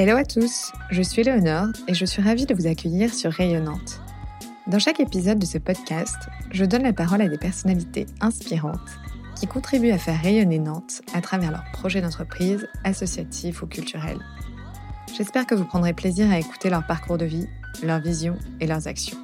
Hello à tous, je suis Léonore et je suis ravie de vous accueillir sur Rayonnante. Dans chaque épisode de ce podcast, je donne la parole à des personnalités inspirantes qui contribuent à faire rayonner Nantes à travers leurs projets d'entreprise, associatifs ou culturels. J'espère que vous prendrez plaisir à écouter leur parcours de vie, leurs visions et leurs actions.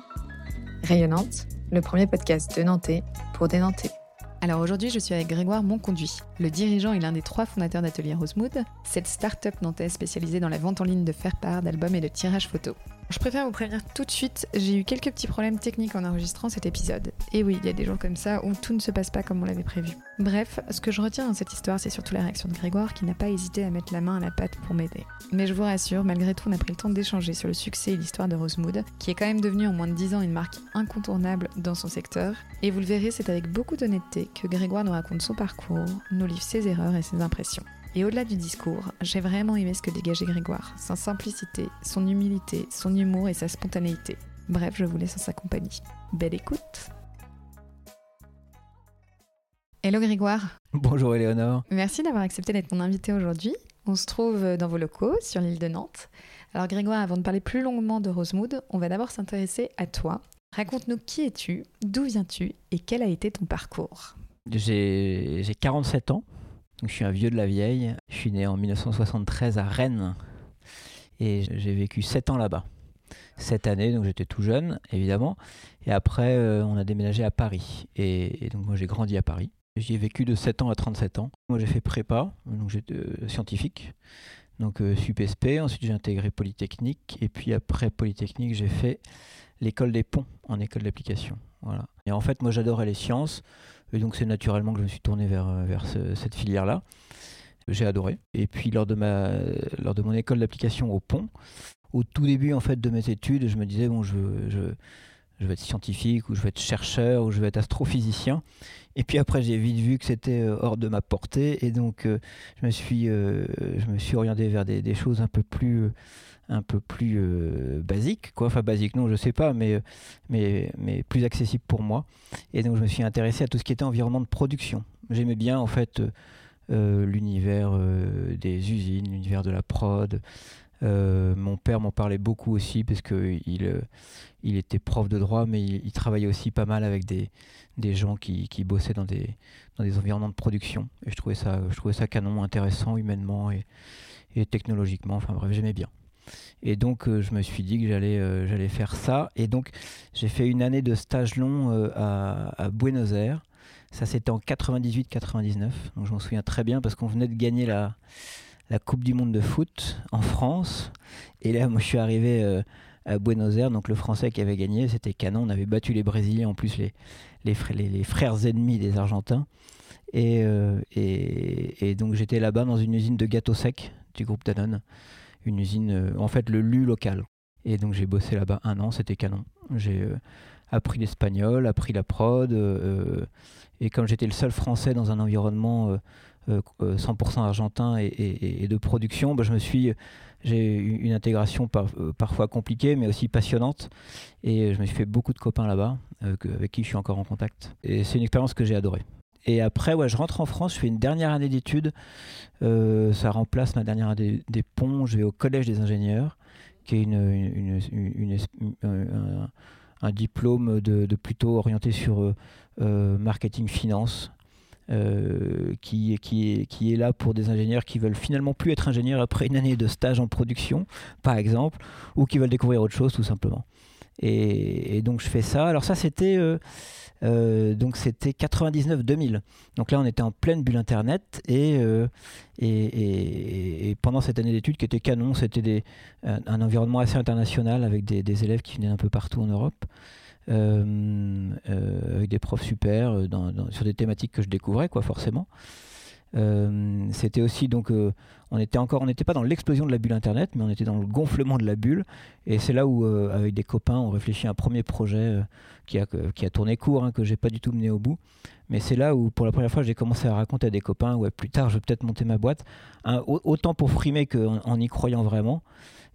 Rayonnante, le premier podcast de Nantais pour des Nantais. Alors aujourd'hui, je suis avec Grégoire Monconduit, le dirigeant et l'un des trois fondateurs d'Atelier Rosemood, cette start-up nantaise spécialisée dans la vente en ligne de faire-part, d'albums et de tirage photo. Je préfère vous prévenir tout de suite, j'ai eu quelques petits problèmes techniques en enregistrant cet épisode. Et oui, il y a des jours comme ça où tout ne se passe pas comme on l'avait prévu. Bref, ce que je retiens dans cette histoire, c'est surtout la réaction de Grégoire qui n'a pas hésité à mettre la main à la pâte pour m'aider. Mais je vous rassure, malgré tout, on a pris le temps d'échanger sur le succès et l'histoire de Rosemood, qui est quand même devenue en moins de 10 ans une marque incontournable dans son secteur. Et vous le verrez, c'est avec beaucoup d'honnêteté que Grégoire nous raconte son parcours, nous livre ses erreurs et ses impressions. Et au-delà du discours, j'ai vraiment aimé ce que dégageait Grégoire, sa simplicité, son humilité, son humour et sa spontanéité. Bref, je vous laisse en sa compagnie. Belle écoute Hello Grégoire Bonjour Éléonore. Merci d'avoir accepté d'être mon invité aujourd'hui. On se trouve dans vos locaux sur l'île de Nantes. Alors Grégoire, avant de parler plus longuement de Rosemood, on va d'abord s'intéresser à toi. Raconte-nous qui es-tu, d'où viens-tu et quel a été ton parcours? J'ai 47 ans, donc je suis un vieux de la vieille. Je suis né en 1973 à Rennes et j'ai vécu 7 ans là-bas. Cette année, donc j'étais tout jeune, évidemment. Et après, euh, on a déménagé à Paris. Et, donc moi, j'ai grandi à Paris. J'y ai vécu de 7 ans à 37 ans. Moi, j'ai fait prépa, donc j'étais euh, scientifique, donc euh, SUPSP. Ensuite, j'ai intégré Polytechnique. Et puis après Polytechnique, j'ai fait l'école des ponts en école d'application. Voilà. Et en fait, moi, j'adorais les sciences. Et donc, c'est naturellement que je me suis tourné vers, vers ce- cette filière-là. J'ai adoré. Et puis, lors de, ma, lors de mon école d'application au pont, au tout début en fait de mes études, je me disais bon, je, je, vais être scientifique ou je vais être chercheur ou je vais être astrophysicien. Et puis après, j'ai vite vu que c'était euh, hors de ma portée et donc euh, je me suis, euh, je me suis orienté vers des, choses un peu plus, euh, un peu plus euh, basiques, quoi. Enfin basiques, non, je sais pas, mais, mais, plus accessibles pour moi. Et donc je me suis intéressé à tout ce qui était environnement de production. J'aimais bien en fait euh, euh, l'univers des usines, l'univers de la prod. Mon père m'en parlait beaucoup aussi parce que il, était prof de droit, mais il, il travaillait aussi pas mal avec des, des gens qui, qui bossaient dans des, dans des environnements de production. Et je trouvais ça, je trouvais ça canon, intéressant humainement et, et technologiquement. Enfin bref, j'aimais bien. Et donc euh, je me suis dit que j'allais euh, j'allais faire ça. Et donc j'ai fait une année de stage long euh, à, Buenos Aires. Ça c'était en 98-99. Donc je m'en souviens très bien parce qu'on venait de gagner la, la Coupe du Monde de foot en France. Et là, moi, je suis arrivé à Buenos Aires. Donc, le Français qui avait gagné, c'était canon. On avait battu les Brésiliens, en plus, les, les, fr- les- les frères ennemis des Argentins. Et, et, et donc, j'étais là-bas dans une usine de gâteaux secs du groupe Danone. Une usine, euh, en fait, le lu local. Et donc, j'ai bossé là-bas un an. C'était canon. J'ai euh, appris l'espagnol, appris la prod. euh, et comme j'étais le seul Français dans un environnement. euh, euh, euh, 100% argentin et, de production, bah, je me suis, j'ai eu une intégration par- parfois compliquée, mais aussi passionnante. Et je me suis fait beaucoup de copains là-bas, avec qui je suis encore en contact. Et c'est une expérience que j'ai adorée. Et après, ouais, je rentre en France, je fais une dernière année d'études. Euh, ça remplace ma dernière année des ponts. Je vais au Collège des ingénieurs, qui est une, un, diplôme de, plutôt orienté sur euh, euh, marketing finance qui, qui, est, qui est là pour des ingénieurs qui veulent finalement plus être ingénieurs après une année de stage en production, par exemple, ou qui veulent découvrir autre chose tout simplement. Et, donc je fais ça. Alors ça c'était euh, euh, donc c'était 99-2000. Donc là on était en pleine bulle internet et, euh, et, pendant cette année d'études qui était canon, c'était un, environnement assez international avec des, élèves qui venaient un peu partout en Europe. avec des profs super sur des thématiques que je découvrais quoi forcément Euh, c'était aussi donc euh, on était encore on n'était pas dans l'explosion de la bulle internet mais on était dans le gonflement de la bulle. Et c'est là où euh, avec des copains on réfléchit à un premier projet qui a tourné court hein, que j'ai pas du tout mené au bout. Mais c'est là où pour la première fois j'ai commencé à raconter à des copains ouais plus tard je vais peut-être monter ma boîte au- autant pour frimer qu'en en y croyant vraiment.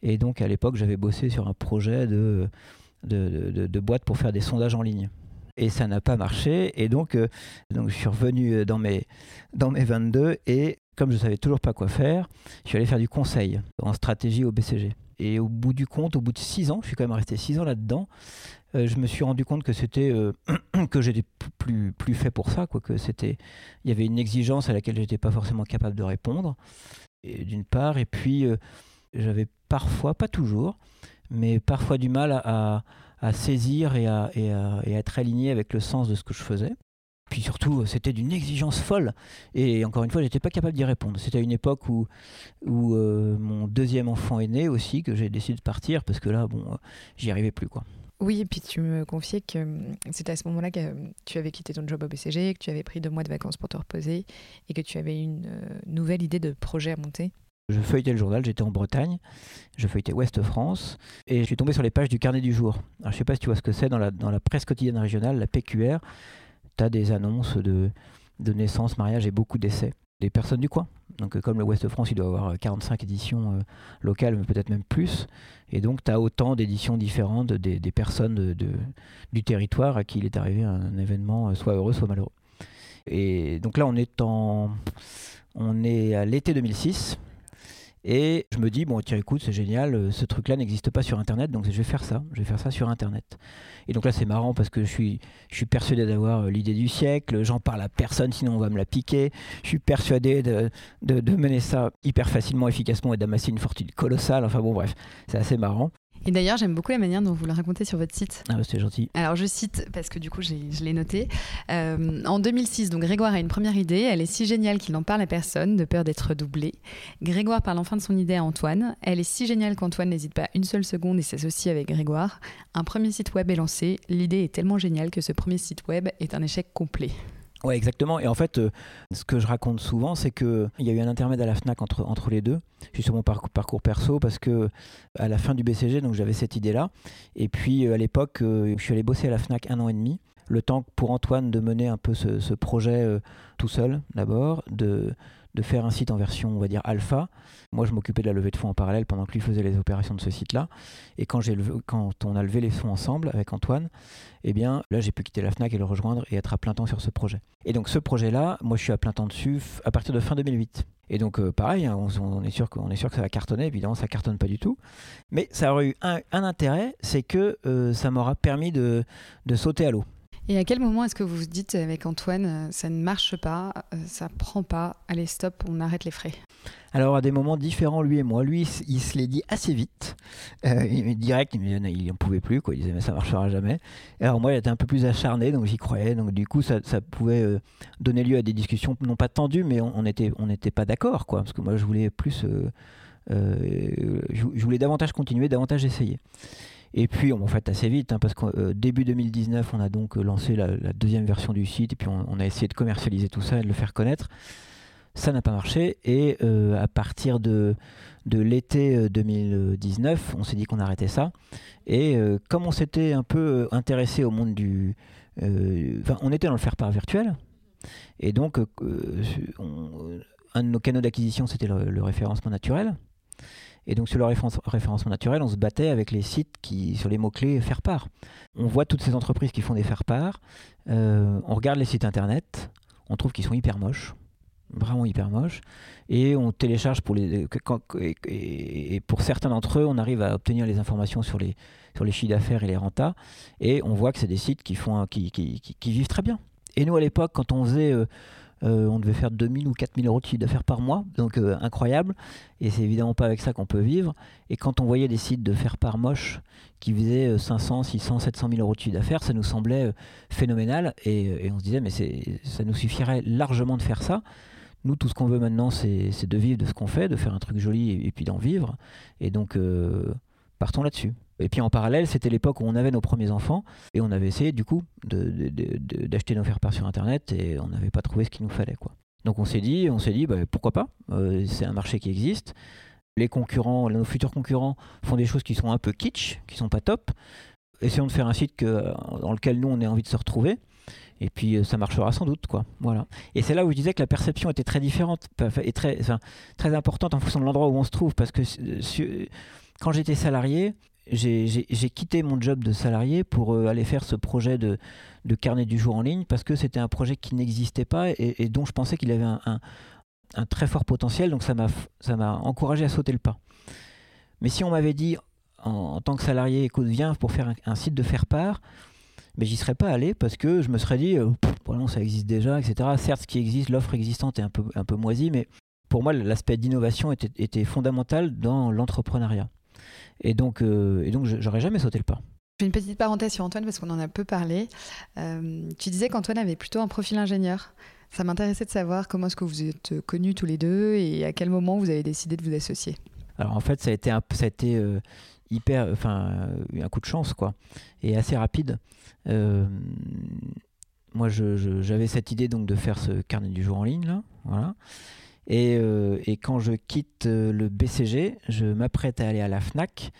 Et donc à l'époque j'avais bossé sur un projet de- de boîte pour faire des sondages en ligne et ça n'a pas marché. Et donc, euh, donc je suis revenu dans mes, dans mes 22 et comme je savais toujours pas quoi faire, je suis allé faire du conseil en stratégie au BCG. Et au bout du compte, au bout de six ans, je suis quand même resté six ans là-dedans, euh, je me suis rendu compte que c'était euh, que j'étais plus plus fait pour ça, quoi. Que c'était, il y avait une exigence à laquelle j'étais pas forcément capable de répondre. D'une part, et puis euh, j'avais parfois, pas toujours, mais parfois du mal à, saisir et à, et à, et à être aligné avec le sens de ce que je faisais. Puis surtout, c'était d'une exigence folle. Et encore une fois, j'étais pas capable d'y répondre. C'était à une époque où, où mon deuxième enfant est né aussi, que j'ai décidé de partir, parce que là, bon, j'y arrivais plus, quoi. Oui, et puis tu me confiais que hum, c'était à ce moment-là que hum, tu avais quitté ton job au BCG, que tu avais pris deux mois de vacances pour te reposer et que tu avais une euh, nouvelle idée de projet à monter. Je feuilletais le journal, j'étais en Bretagne, je feuilletais Ouest France et je suis tombé sur les pages du carnet du jour. Alors, je ne sais pas si tu vois ce que c'est, dans la, presse quotidienne régionale, la PQR, tu as des annonces de, de naissance, mariage et beaucoup d'essais des personnes du coin. Donc euh, comme le Ouest France, il doit avoir 45 euh, éditions euh, locales, mais peut-être même plus. Et donc tu as autant d'éditions différentes des, personnes du territoire à qui il est arrivé un, événement soit heureux, soit malheureux. Et donc là, on est, en, on est à l'été 2006. Et je me dis, bon, tiens, écoute, c'est génial, euh, ce truc-là n'existe pas sur Internet, donc je vais faire ça, je vais faire ça sur Internet. Et donc là, c'est marrant parce que je suis, je suis persuadé d'avoir euh, l'idée du siècle, j'en parle à personne, sinon on va me la piquer. Je suis persuadé de, de, de mener ça hyper facilement, efficacement et d'amasser une fortune colossale. Enfin bon, bref, c'est assez marrant. Et d'ailleurs, j'aime beaucoup la manière dont vous le racontez sur votre site. Ah, c'est gentil. Alors, je cite, parce que du coup, je l'ai noté. Euh, en 2006, donc Grégoire a une première idée. Elle est si géniale qu'il n'en parle à personne, de peur d'être doublé. Grégoire parle enfin de son idée à Antoine. Elle est si géniale qu'Antoine n'hésite pas une seule seconde et s'associe avec Grégoire. Un premier site web est lancé. L'idée est tellement géniale que ce premier site web est un échec complet. Ouais, exactement. Et en fait, euh, ce que je raconte souvent, c'est qu'il y a eu un intermède à la FNAC entre, entre les deux. Suis sur mon parcours, perso parce que à la fin du BCG, donc j'avais cette idée-là. Et puis euh, à l'époque, euh, je suis allé bosser à la FNAC un an et demi. Le temps pour Antoine de mener un peu ce, ce projet tout seul d'abord, de, de faire un site en version, on va dire, alpha. Moi, je m'occupais de la levée de fonds en parallèle pendant que lui faisait les opérations de ce site-là. Et quand, j'ai quand on a levé les fonds ensemble avec Antoine, eh bien, là, j'ai pu quitter la FNAC et le rejoindre et être à plein temps sur ce projet. Et donc, ce projet-là, moi, je suis à plein temps dessus à partir de fin 2008. Et donc, euh, pareil, hein, on, est sûr qu'on est sûr que ça va cartonner. Évidemment, ça cartonne pas du tout. Mais ça aurait eu un, intérêt, c'est que euh, ça m'aura permis de sauter à l'eau. Et à quel moment est-ce que vous vous dites avec Antoine, euh, ça ne marche pas, euh, ça prend pas, allez stop, on arrête les frais? Alors à des moments différents, lui et moi, lui, il se l'est dit assez vite, euh, direct, il n'en pouvait plus, quoi. il disait mais ça marchera jamais. alors moi, il était un peu plus acharné, donc j'y croyais, donc du coup, ça, pouvait donner lieu à des discussions non pas tendues, mais on n'était on n'était pas d'accord, quoi, parce que moi, je voulais plus, je, voulais davantage continuer, davantage essayer. Et puis, en fait, assez vite, hein, parce qu'au euh, début 2019, on a donc euh, lancé la, deuxième version du site, et puis on, a essayé de commercialiser tout ça et de le faire connaître. Ça n'a pas marché, et euh, à partir de, de l'été 2019, on s'est dit qu'on arrêtait ça. Et comme on s'était un peu intéressé au monde du... Enfin, on était dans le faire-part virtuel, et donc, un de nos canaux d'acquisition, c'était le référencement naturel. Et donc sur le référencement naturel, on se battait avec les sites qui, sur les mots-clés faire part. On voit toutes ces entreprises qui font des faire part, euh, on regarde les sites internet, on trouve qu'ils sont hyper moches, vraiment hyper moches, et on télécharge pour les... Pour certains d'entre eux, on arrive à obtenir les informations sur les, sur les chiffres d'affaires et les rentas, et on voit que c'est des sites qui, font, qui, qui, qui, vivent très bien. Et nous, à l'époque, quand on faisait... Euh, euh, on devait faire 2000 ou 4000 euros de chiffre d'affaires par mois, donc euh, incroyable. Et c'est évidemment pas avec ça qu'on peut vivre. Et quand on voyait des sites de faire part moche qui faisaient 500, 600, 700 000 euros de chiffre d'affaires, ça nous semblait euh, phénoménal. Et, on se disait, mais ça nous suffirait largement de faire ça. Nous, tout ce qu'on veut maintenant, c'est de vivre de ce qu'on fait, de faire un truc joli et, puis d'en vivre. Et donc, partons là-dessus. Et puis en parallèle, c'était l'époque où on avait nos premiers enfants et on avait essayé du coup d'acheter nos faire-part sur Internet et on n'avait pas trouvé ce qu'il nous fallait. Quoi. Donc on s'est dit, on s'est dit bah, pourquoi pas, euh, c'est un marché qui existe. Les concurrents, nos futurs concurrents font des choses qui sont un peu kitsch, qui sont pas top. Essayons de faire un site que, dans lequel nous on ait envie de se retrouver. Et puis euh, ça marchera sans doute, quoi. Voilà. Et c'est là où je disais que la perception était très différente et très, très importante en fonction de l'endroit où on se trouve, parce que quand j'étais salarié, j'ai quitté mon job de salarié pour euh, aller faire ce projet de, carnet du jour en ligne parce que c'était un projet qui n'existait pas et, dont je pensais qu'il avait un, très fort potentiel, donc ça m'a encouragé à sauter le pas. Mais si on m'avait dit en, tant que salarié, écoute, viens pour faire un, site de faire part, mais j'y serais pas allé parce que je me serais dit, euh, bon, ça existe déjà, etc. Certes, ce qui existe, l'offre existante est un peu, moisie, mais pour moi, l'aspect d'innovation était, fondamental dans l'entrepreneuriat. Et donc, euh, et donc j'aurais jamais sauté le pas. J'ai une petite parenthèse sur Antoine parce qu'on en a peu parlé. Euh, tu disais qu'Antoine avait plutôt un profil ingénieur. Ça m'intéressait de savoir comment est-ce que vous êtes connus tous les deux et à quel moment vous avez décidé de vous associer. Alors en fait, ça a été, un, ça a été euh, hyper, enfin, un coup de chance quoi, et assez rapide. moi, j'avais cette idée donc de faire ce carnet du jour en ligne là, voilà. Euh, et, quand je quitte euh, le BCG, je m'apprête à aller à la FNAC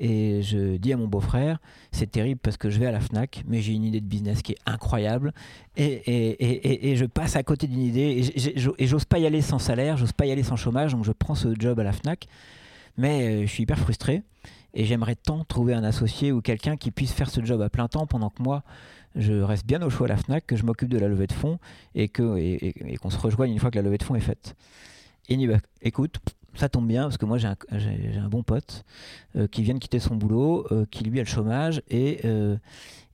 et je dis à mon beau-frère, c'est terrible parce que je vais à la FNAC, mais j'ai une idée de business qui est incroyable. Et, je passe à côté d'une idée et j'ose pas y aller sans salaire, j'ose pas y aller sans chômage, donc je prends ce job à la FNAC, mais euh, je suis hyper frustré et j'aimerais tant trouver un associé ou quelqu'un qui puisse faire ce job à plein temps pendant que moi, je reste bien au choix à la FNAC, que je m'occupe de la levée de fonds et qu'on et, se rejoigne une fois que la levée de fonds est faite. Et il dit, écoute, ça tombe bien parce que moi j'ai un, un, bon pote euh, qui vient de quitter son boulot, euh, qui lui a le chômage et, euh,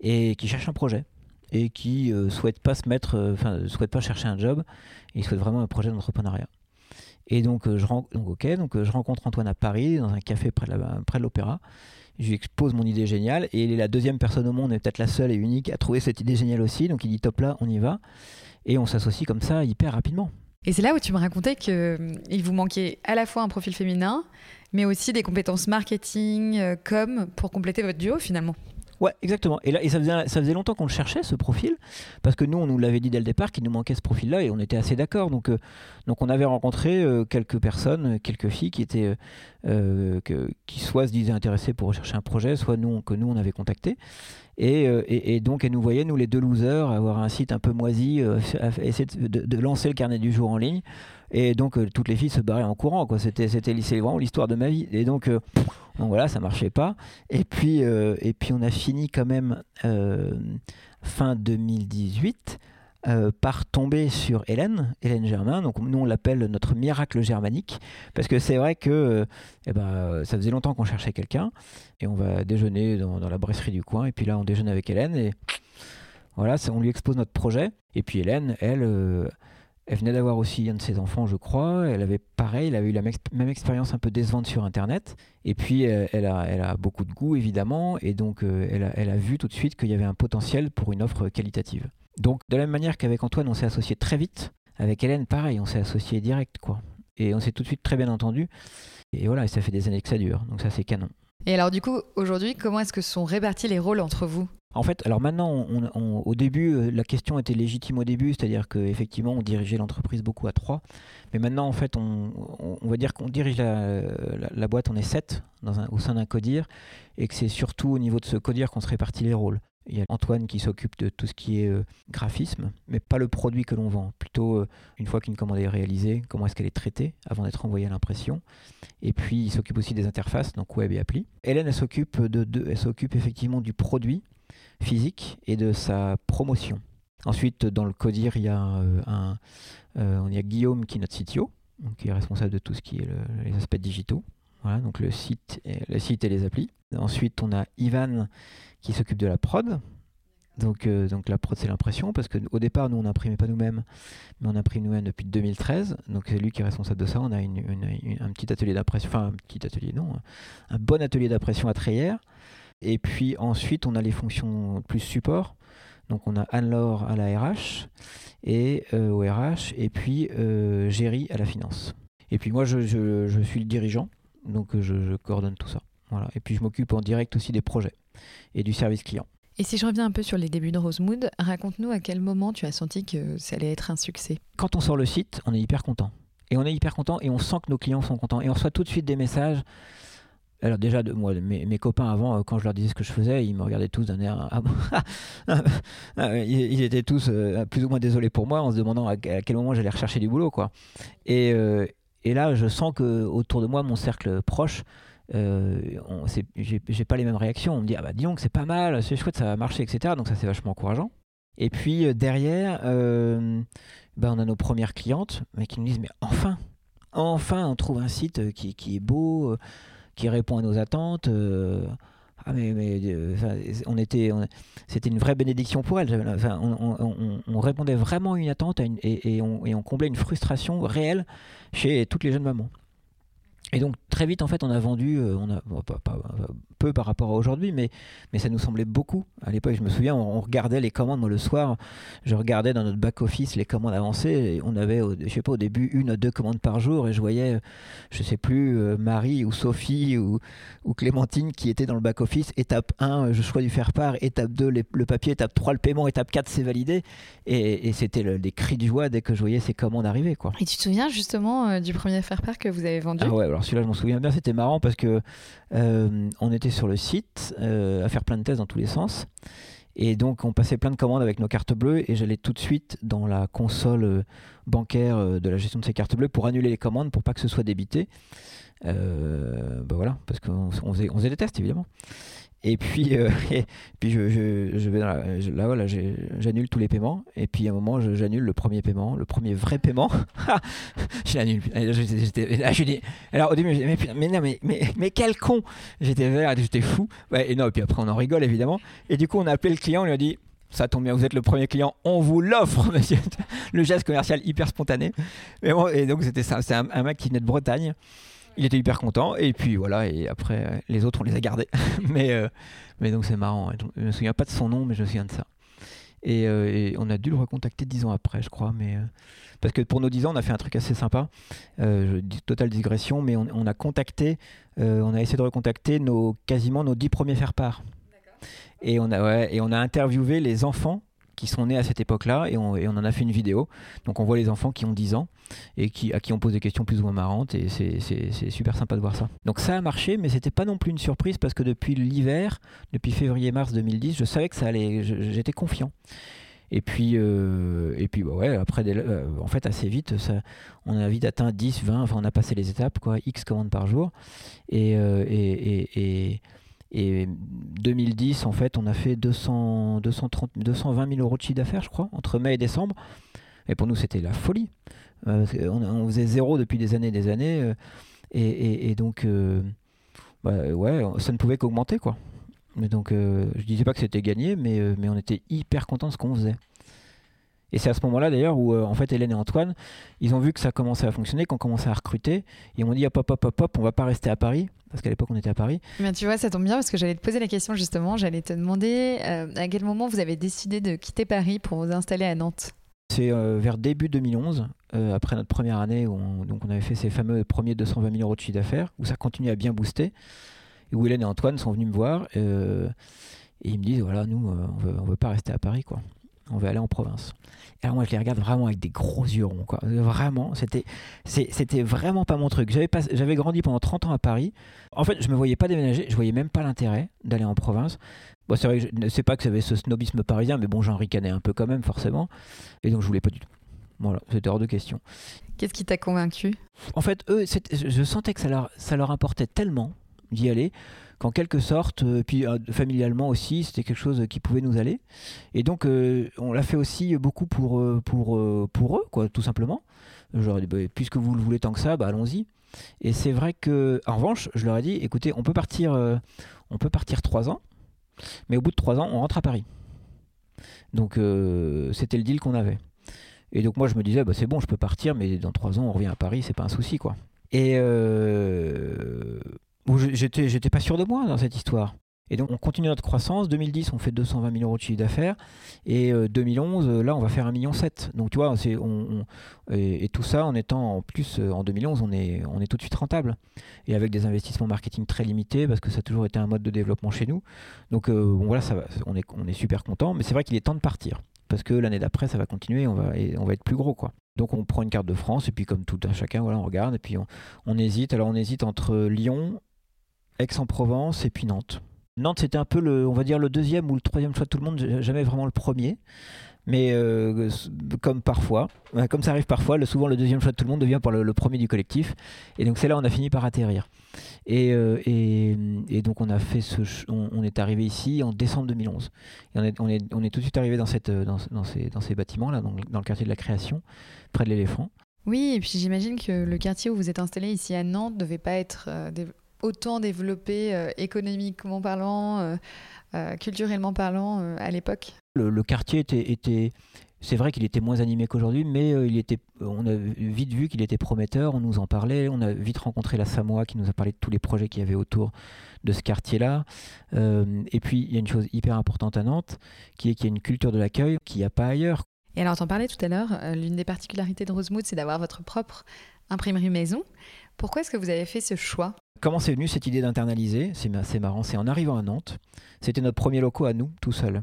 et qui cherche un projet et qui souhaite pas se mettre, enfin souhaite pas chercher un job, il souhaite vraiment un projet d'entrepreneuriat. Et donc, je, donc, donc je rencontre Antoine à Paris dans un café près de l'opéra je lui expose mon idée géniale et il est la deuxième personne au monde et peut-être la seule et unique à trouver cette idée géniale aussi. Donc il dit top là, on y va. Et on s'associe comme ça hyper rapidement. Et c'est là où tu me racontais qu'il euh, vous manquait à la fois un profil féminin, mais aussi des compétences marketing, euh, com, pour compléter votre duo finalement. Ouais, exactement. Et, là, et ça, faisait, ça faisait longtemps qu'on le cherchait, ce profil, parce que nous, on nous l'avait dit dès le départ qu'il nous manquait ce profil-là, et on était assez d'accord. Donc, euh, donc, on avait rencontré euh, quelques personnes, quelques filles qui étaient, euh, qui soit se disaient intéressées pour rechercher un projet, soit nous, que nous, on avait contacté. Et, et, donc, elles nous voyaient, nous les deux losers, avoir un site un peu moisi, essayer de, de, lancer le carnet du jour en ligne. Et donc, toutes les filles se barraient en courant. Quoi. C'était, c'était vraiment l'histoire de ma vie. Et donc, donc voilà, ça marchait pas. Et puis, euh, et puis on a fini quand même euh, fin 2018 euh, par tomber sur Hélène, Hélène Germain. Donc nous on l'appelle notre miracle germanique parce que c'est vrai que eh ben, ça faisait longtemps qu'on cherchait quelqu'un et on va déjeuner dans, dans, la brasserie du coin et puis là on déjeune avec Hélène et voilà, on lui expose notre projet. Et puis Hélène, elle elle venait d'avoir aussi un de ses enfants, je crois. Elle avait pareil, elle avait eu la même expérience un peu décevante sur Internet. Et puis, euh, elle a, elle a beaucoup de goût, évidemment. Et donc, euh, elle, a, elle, a, vu tout de suite qu'il y avait un potentiel pour une offre qualitative. Donc, de la même manière qu'avec Antoine, on s'est associé très vite. Avec Hélène, pareil, on s'est associé direct, quoi. Et on s'est tout de suite très bien entendu. Et voilà, et ça fait des années que ça dure. Donc, ça, c'est canon. Et alors, du coup, aujourd'hui, comment est-ce que sont répartis les rôles entre vous? En fait, alors maintenant, au début, euh, la question était légitime au début, c'est-à-dire qu'effectivement, on dirigeait l'entreprise beaucoup à trois. Mais maintenant, en fait, on, va dire qu'on dirige la, boîte, on est sept au sein d'un codir, et que c'est surtout au niveau de ce codir qu'on se répartit les rôles. Il y a Antoine qui s'occupe de tout ce qui est euh, graphisme, mais pas le produit que l'on vend. Plutôt, euh, une fois qu'une commande est réalisée, comment est-ce qu'elle est traitée avant d'être envoyée à l'impression. Et puis, il s'occupe aussi des interfaces, donc web et appli. Hélène, elle s'occupe, de, elle s'occupe effectivement du produit, physique et de sa promotion. Ensuite, dans le CODIR, il y a, euh, euh, Guillaume qui est notre CTO, qui est responsable de tout ce qui est les aspects digitaux. Voilà, donc le site, et, les applis. Ensuite, on a Ivan qui s'occupe de la prod. Donc, euh, la prod, c'est l'impression, parce qu'au départ, nous, on n'imprimait pas nous-mêmes, mais on imprime nous-mêmes depuis 2013. Donc c'est lui qui est responsable de ça. On a un petit atelier d'impression, enfin un petit atelier, non, un bon atelier d'impression à Treillère. Et puis ensuite, on a les fonctions plus support. Donc on a Anne-Laure à la RH et euh, au RH, et puis euh, Géry à la finance. Et puis moi, je, je, suis le dirigeant, donc je, coordonne tout ça. Voilà. Et puis je m'occupe en direct aussi des projets et du service client. Et si je reviens un peu sur les débuts de Rosemood, raconte-nous à quel moment tu as senti que ça allait être un succès. Quand on sort le site, on est hyper content. Et on est hyper content et on sent que nos clients sont contents. Et on reçoit tout de suite des messages alors déjà, de, moi, mes, copains avant, euh, quand je leur disais ce que je faisais, ils me regardaient tous d'un air... Ah, ah, ils, étaient tous euh, plus ou moins désolés pour moi en se demandant à, quel moment j'allais rechercher du boulot. Quoi. Et, euh, et là, je sens que autour de moi, mon cercle proche, j'ai pas les mêmes réactions. On me dit, ah bah dis donc, c'est pas mal, c'est chouette, ça va marcher, etc. Donc ça, c'est vachement encourageant. Et puis derrière, ben, on a nos premières clientes mais qui nous disent mais enfin, enfin on trouve un site qui, qui est beau, qui répond à nos attentes. Ah mais, on était, c'était une vraie bénédiction pour elle. on, répondait vraiment à une attente et on comblait une frustration réelle chez toutes les jeunes mamans. Et donc très vite en fait on a vendu, euh, on a pas, peu par rapport à aujourd'hui, mais, mais ça nous semblait beaucoup. À l'époque je me souviens on, regardait les commandes, moi le soir je regardais dans notre back office les commandes avancées, et on avait je sais pas au début une ou deux commandes par jour et je voyais je sais plus euh, Marie ou Sophie ou, ou, Clémentine qui étaient dans le back office. Étape 1 je choisis du faire part, étape 2 le papier, étape 3 le paiement, étape 4 c'est validé et, c'était le, des cris de joie dès que je voyais ces commandes arriver quoi. Et tu te souviens justement euh, du premier faire part que vous avez vendu? Ah ouais, alors celui-là, je m'en souviens bien, c'était marrant parce que euh, on était sur le site euh, à faire plein de tests dans tous les sens. Et donc, on passait plein de commandes avec nos cartes bleues et j'allais tout de suite dans la console euh, bancaire de la gestion de ces cartes bleues pour annuler les commandes pour pas que ce soit débité. bah voilà, parce qu'on faisait, des tests évidemment. Et puis, euh, puis je, je, vais là, voilà, j'annule tous les paiements. Et puis à un moment, j'annule le premier paiement, le premier vrai paiement. je l'annule. Alors au début, je mais, mais, non, mais, mais, quel con J'étais vert, j'étais fou. et non, et puis après, on en rigole évidemment. Et du coup, on a appelé le client, on lui a dit ça tombe bien, vous êtes le premier client, on vous l'offre, monsieur. Le geste commercial hyper spontané. Et donc, c'était ça. C'est un, un, mec qui venait de Bretagne. Il était hyper content. Et puis voilà, et après, les autres, on les a gardés. mais, euh, mais donc c'est marrant. Je me souviens pas de son nom, mais je me souviens de ça. Et, euh, on a dû le recontacter dix ans après, je crois. Mais, euh, parce que pour nos dix ans, on a fait un truc assez sympa. totale digression, mais on, a contacté, on a essayé de recontacter nos, quasiment nos dix premiers faire-part. Et on, a, et on a interviewé les enfants qui sont nés à cette époque-là et on, en a fait une vidéo. Donc on voit les enfants qui ont 10 ans et qui, à qui on pose des questions plus ou moins marrantes et c'est super sympa de voir ça. Donc ça a marché, mais c'était pas non plus une surprise parce que depuis l'hiver, depuis février-mars 2010, je savais que ça allait, j'étais confiant. Et puis, euh, et puis bah ouais, après, euh, en fait, assez vite, ça, on a vite atteint 10, 20, enfin, on a passé les étapes, quoi, X commandes par jour. et, euh, 2010, en fait, on a fait 200, 230, 220 000 euros de chiffre d'affaires, je crois, entre mai et décembre. Et pour nous, c'était la folie. Euh, on, faisait zéro depuis des années et des années. Euh, et, donc, euh, bah, ouais, ça ne pouvait qu'augmenter, quoi. Mais donc, je disais pas que c'était gagné, mais, mais on était hyper contents de ce qu'on faisait. Et c'est à ce moment-là d'ailleurs où en fait Hélène et Antoine, ils ont vu que ça commençait à fonctionner, qu'on commençait à recruter, et ils m'ont dit hop hop hop hop hop, on va pas rester à Paris, parce qu'à l'époque on était à Paris. Mais tu vois, ça tombe bien parce que j'allais te poser la question justement, j'allais te demander euh, à quel moment vous avez décidé de quitter Paris pour vous installer à Nantes? C'est euh, vers début 2011, euh, après notre première année où on, donc on avait fait ces fameux premiers 220 000 euros de chiffre d'affaires, où ça continue à bien booster, et où Hélène et Antoine sont venus me voir et ils me disent voilà, nous on veut, on veut pas rester à Paris quoi on veut aller en province. Et alors moi je les regarde vraiment avec des gros yeux ronds, quoi. Vraiment, c'était, c'était vraiment pas mon truc. J'avais, j'avais grandi pendant 30 ans à Paris. En fait, je me voyais pas déménager, je voyais même pas l'intérêt d'aller en province. Bon, c'est vrai que je ne sais pas que j'avais ce snobisme parisien, mais bon, j'en ricanais un peu quand même, forcément. Et donc je voulais pas du tout. Voilà, c'était hors de question. Qu'est-ce qui t'a convaincu? En fait, eux, je sentais que ça leur, ça leur importait tellement d'y aller qu'en quelque sorte, euh, puis euh, familialement aussi, c'était quelque chose qui pouvait nous aller. Et donc, euh, on l'a fait aussi beaucoup pour, pour, pour eux, quoi, tout simplement. Genre, bah, puisque vous le voulez tant que ça, bah, allons-y. Et c'est vrai que, en revanche, je leur ai dit, écoutez, on peut partir, on peut partir trois ans, mais au bout de trois ans, on rentre à Paris. Donc, c'était le deal qu'on avait. Et donc moi je me disais bah, c'est bon je peux partir mais dans trois ans on revient à Paris c'est pas un souci quoi. Et j'étais, j'étais pas sûr de moi dans cette histoire. Et donc on continue notre croissance. 2010, on fait 220 000 euros de chiffre d'affaires. Et 2011, euh, euh, là, on va faire 1,7 million. Donc tu vois, c'est, on, et, tout ça en étant en plus, euh, en 2011, on est, on est tout de suite rentable. Et avec des investissements marketing très limités, parce que ça a toujours été un mode de développement chez nous. Donc bon, voilà, ça va, on, est, on est super content. Mais c'est vrai qu'il est temps de partir. Parce que l'année d'après, ça va continuer, on va, et on va être plus gros. quoi. Donc on prend une carte de France, et puis comme tout un chacun, voilà, on regarde, et puis on, on hésite. Alors on hésite entre Lyon, Aix-en-Provence et puis Nantes. Nantes, c'était un peu le, on va dire le deuxième ou le troisième choix de tout le monde, jamais vraiment le premier. Mais euh, comme parfois, comme ça arrive parfois, le, souvent le deuxième choix de tout le monde devient pour le, premier du collectif. Et donc c'est là où on a fini par atterrir. Et, euh, et, donc on a fait ce, on, est arrivé ici en décembre 2011. Et on est, on est, on est tout de suite arrivé dans, cette, dans, dans ces, dans ces bâtiments là, dans, dans le quartier de la création, près de l'éléphant. Oui, et puis j'imagine que le quartier où vous êtes installé ici à Nantes devait pas être euh, autant développé économiquement parlant, culturellement parlant à l'époque. Le, quartier était, était c'est vrai qu'il était moins animé qu'aujourd'hui, mais euh, il était, on a vite vu qu'il était prometteur, on nous en parlait, on a vite rencontré la Samoa qui nous a parlé de tous les projets qu'il y avait autour de ce quartier-là. Euh, et puis, il y a une chose hyper importante à Nantes, qui est qu'il y a une culture de l'accueil qu'il n'y a pas ailleurs. Et alors, t'en parlais tout à l'heure, euh, l'une des particularités de Rosemood, c'est d'avoir votre propre imprimerie maison. Pourquoi est-ce que vous avez fait ce choix? Comment c'est venu cette idée d'internaliser? C'est marrant, c'est en arrivant à Nantes. C'était notre premier locaux à nous, tout seul.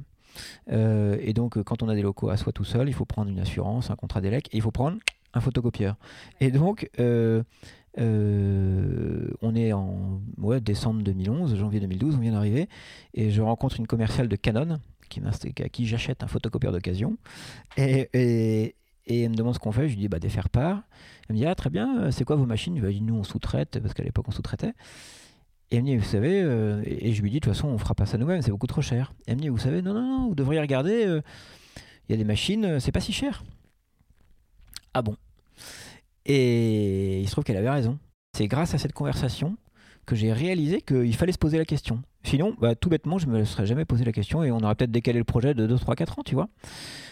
Euh, et donc, quand on a des locaux à soi tout seul, il faut prendre une assurance, un contrat d'élec, et il faut prendre un photocopieur. Et donc, euh, euh, on est en décembre 2011, janvier 2012, on vient d'arriver, et je rencontre une commerciale de Canon à qui j'achète un photocopieur d'occasion. Elle me demande ce qu'on fait. Je lui dis bah, des faire part. Elle me dit ah, très bien, c'est quoi vos machines? Je lui dis nous on sous-traite, parce qu'à l'époque on sous-traitait. Et elle me dit, vous savez, euh, et je lui dis, de toute façon, on fera pas ça nous-mêmes, c'est beaucoup trop cher. Et elle me dit, vous savez, non, non, non, vous devriez regarder, euh, il y a des machines, euh, c'est pas si cher. Ah bon? Et il se trouve qu'elle avait raison. C'est grâce à cette conversation que j'ai réalisé qu'il fallait se poser la question. Sinon, bah, tout bêtement, je ne me serais jamais posé la question et on aurait peut-être décalé le projet de 2, 3, 4 ans, tu vois.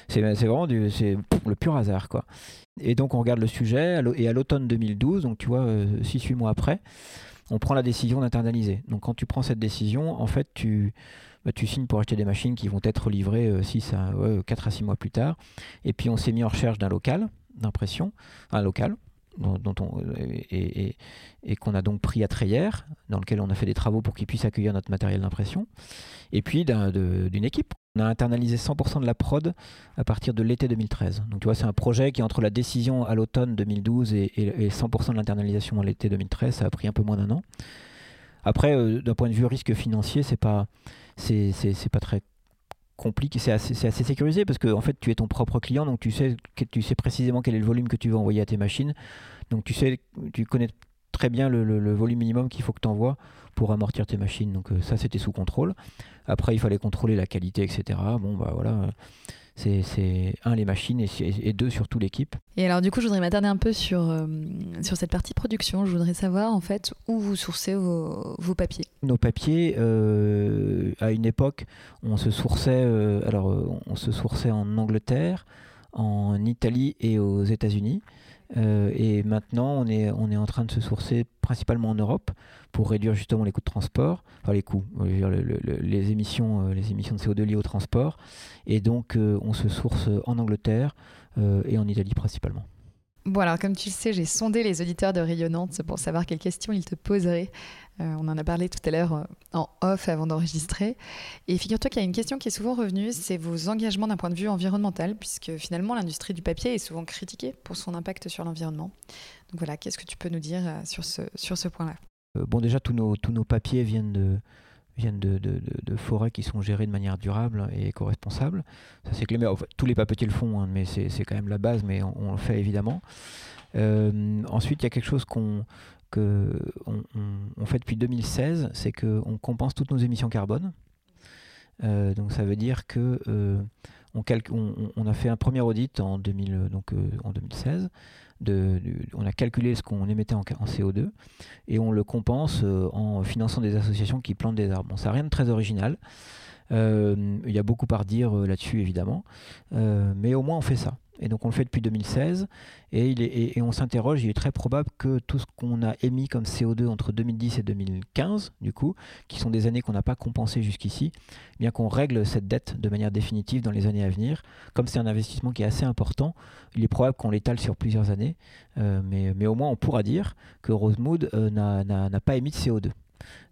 C'est vraiment le pur hasard, quoi. Et donc, on regarde le sujet, et à l'automne 2012, donc tu vois, 6-8 mois après, on prend la décision d'internaliser. Donc quand tu prends cette décision, en fait, tu, bah, signes pour acheter des machines qui vont être livrées 6 euh, à, 4 à 6 mois plus tard. Et puis on s'est mis en recherche d'un local d'impression, un local, dont, on, et, qu'on a donc pris à Treillère, dans lequel on a fait des travaux pour qu'il puisse accueillir notre matériel d'impression, et puis d'une équipe. On a internalisé 100% de la prod à partir de l'été 2013. Donc tu vois, c'est un projet qui entre la décision à l'automne 2012 et, 100% de l'internalisation à l'été 2013, ça a pris un peu moins d'un an. Après, euh, d'un point de vue risque financier, c'est pas, c'est, pas très compliqué, c'est assez, sécurisé parce que en fait tu es ton propre client, donc tu sais, tu sais précisément quel est le volume que tu veux envoyer à tes machines. Donc tu sais, tu connais très bien le, volume minimum qu'il faut que tu envoies pour amortir tes machines. Donc euh, ça c'était sous contrôle. Après il fallait contrôler la qualité, etc. Bon bah voilà c'est un les machines et, deux surtout l'équipe. Et alors du coup je voudrais m'attarder un peu sur, euh, sur cette partie production. Je voudrais savoir en fait où vous sourcez vos, vos papiers. Nos papiers, euh, à une époque, on se sourçait, euh, alors on se sourçait en Angleterre, en Italie et aux États-Unis. Et maintenant, on est, on est en train de se sourcer principalement en Europe pour réduire justement les coûts de transport, enfin les coûts, les, émissions, euh, les émissions de CO2 liées au transport. Et donc, euh, on se source en Angleterre euh, et en Italie principalement. Bon, alors comme tu le sais, j'ai sondé les auditeurs de Rayonnante pour savoir quelles questions ils te poseraient. on en a parlé tout à l'heure en off avant d'enregistrer. Et figure-toi qu'il y a une question qui est souvent revenue, c'est vos engagements d'un point de vue environnemental, puisque finalement l'industrie du papier est souvent critiquée pour son impact sur l'environnement. Donc voilà, qu'est-ce que tu peux nous dire sur ce, sur ce point-là? Euh, bon, déjà, tous nos, tous nos papiers viennent de, viennent de, forêts qui sont gérées de manière durable et éco-responsable. Ça, c'est tous les papetiers le font, hein, mais c'est, quand même la base, mais on, le fait évidemment. Euh, ensuite, il y a quelque chose qu'on fait depuis 2016, c'est qu'on compense toutes nos émissions carbone. Euh, donc ça veut dire que on, a fait un premier audit en, 2000, donc, en 2016 on a calculé ce qu'on émettait en, CO2 et on le compense euh, en finançant des associations qui plantent des arbres. Bon, ça n'a rien de très original. Euh, il y a beaucoup à redire euh, là-dessus, évidemment. mais au moins, on fait ça. Et donc on le fait depuis 2016. Et, on s'interroge, il est très probable que tout ce qu'on a émis comme CO2 entre 2010 et 2015, du coup, qui sont des années qu'on n'a pas compensées jusqu'ici, eh bien qu'on règle cette dette de manière définitive dans les années à venir. Comme c'est un investissement qui est assez important, il est probable qu'on l'étale sur plusieurs années. Euh, mais, mais, au moins on pourra dire que Rosemood euh, n'a pas émis de CO2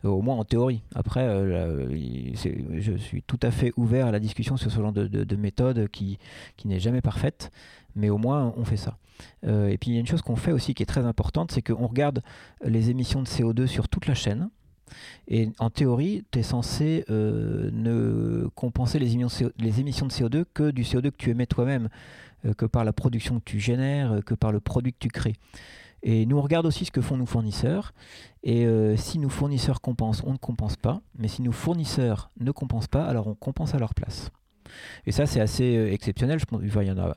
au moins en théorie. Après, euh, je suis tout à fait ouvert à la discussion sur ce genre de, méthode qui, qui n'est jamais parfaite, mais au moins on fait ça. Euh, et puis il y a une chose qu'on fait aussi qui est très importante, c'est qu'on regarde les émissions de CO2 sur toute la chaîne. Et en théorie, tu es censé euh, ne compenser les émissions, les émissions de CO2 que du CO2 que tu émets toi-même, euh, que par la production que tu génères, euh, que par le produit que tu crées. Et nous, on regarde aussi ce que font nos fournisseurs. Et si nos fournisseurs compensent, on ne compense pas. Mais si nos fournisseurs ne compensent pas, alors on compense à leur place. Et ça, c'est assez exceptionnel. Pense, il y en a,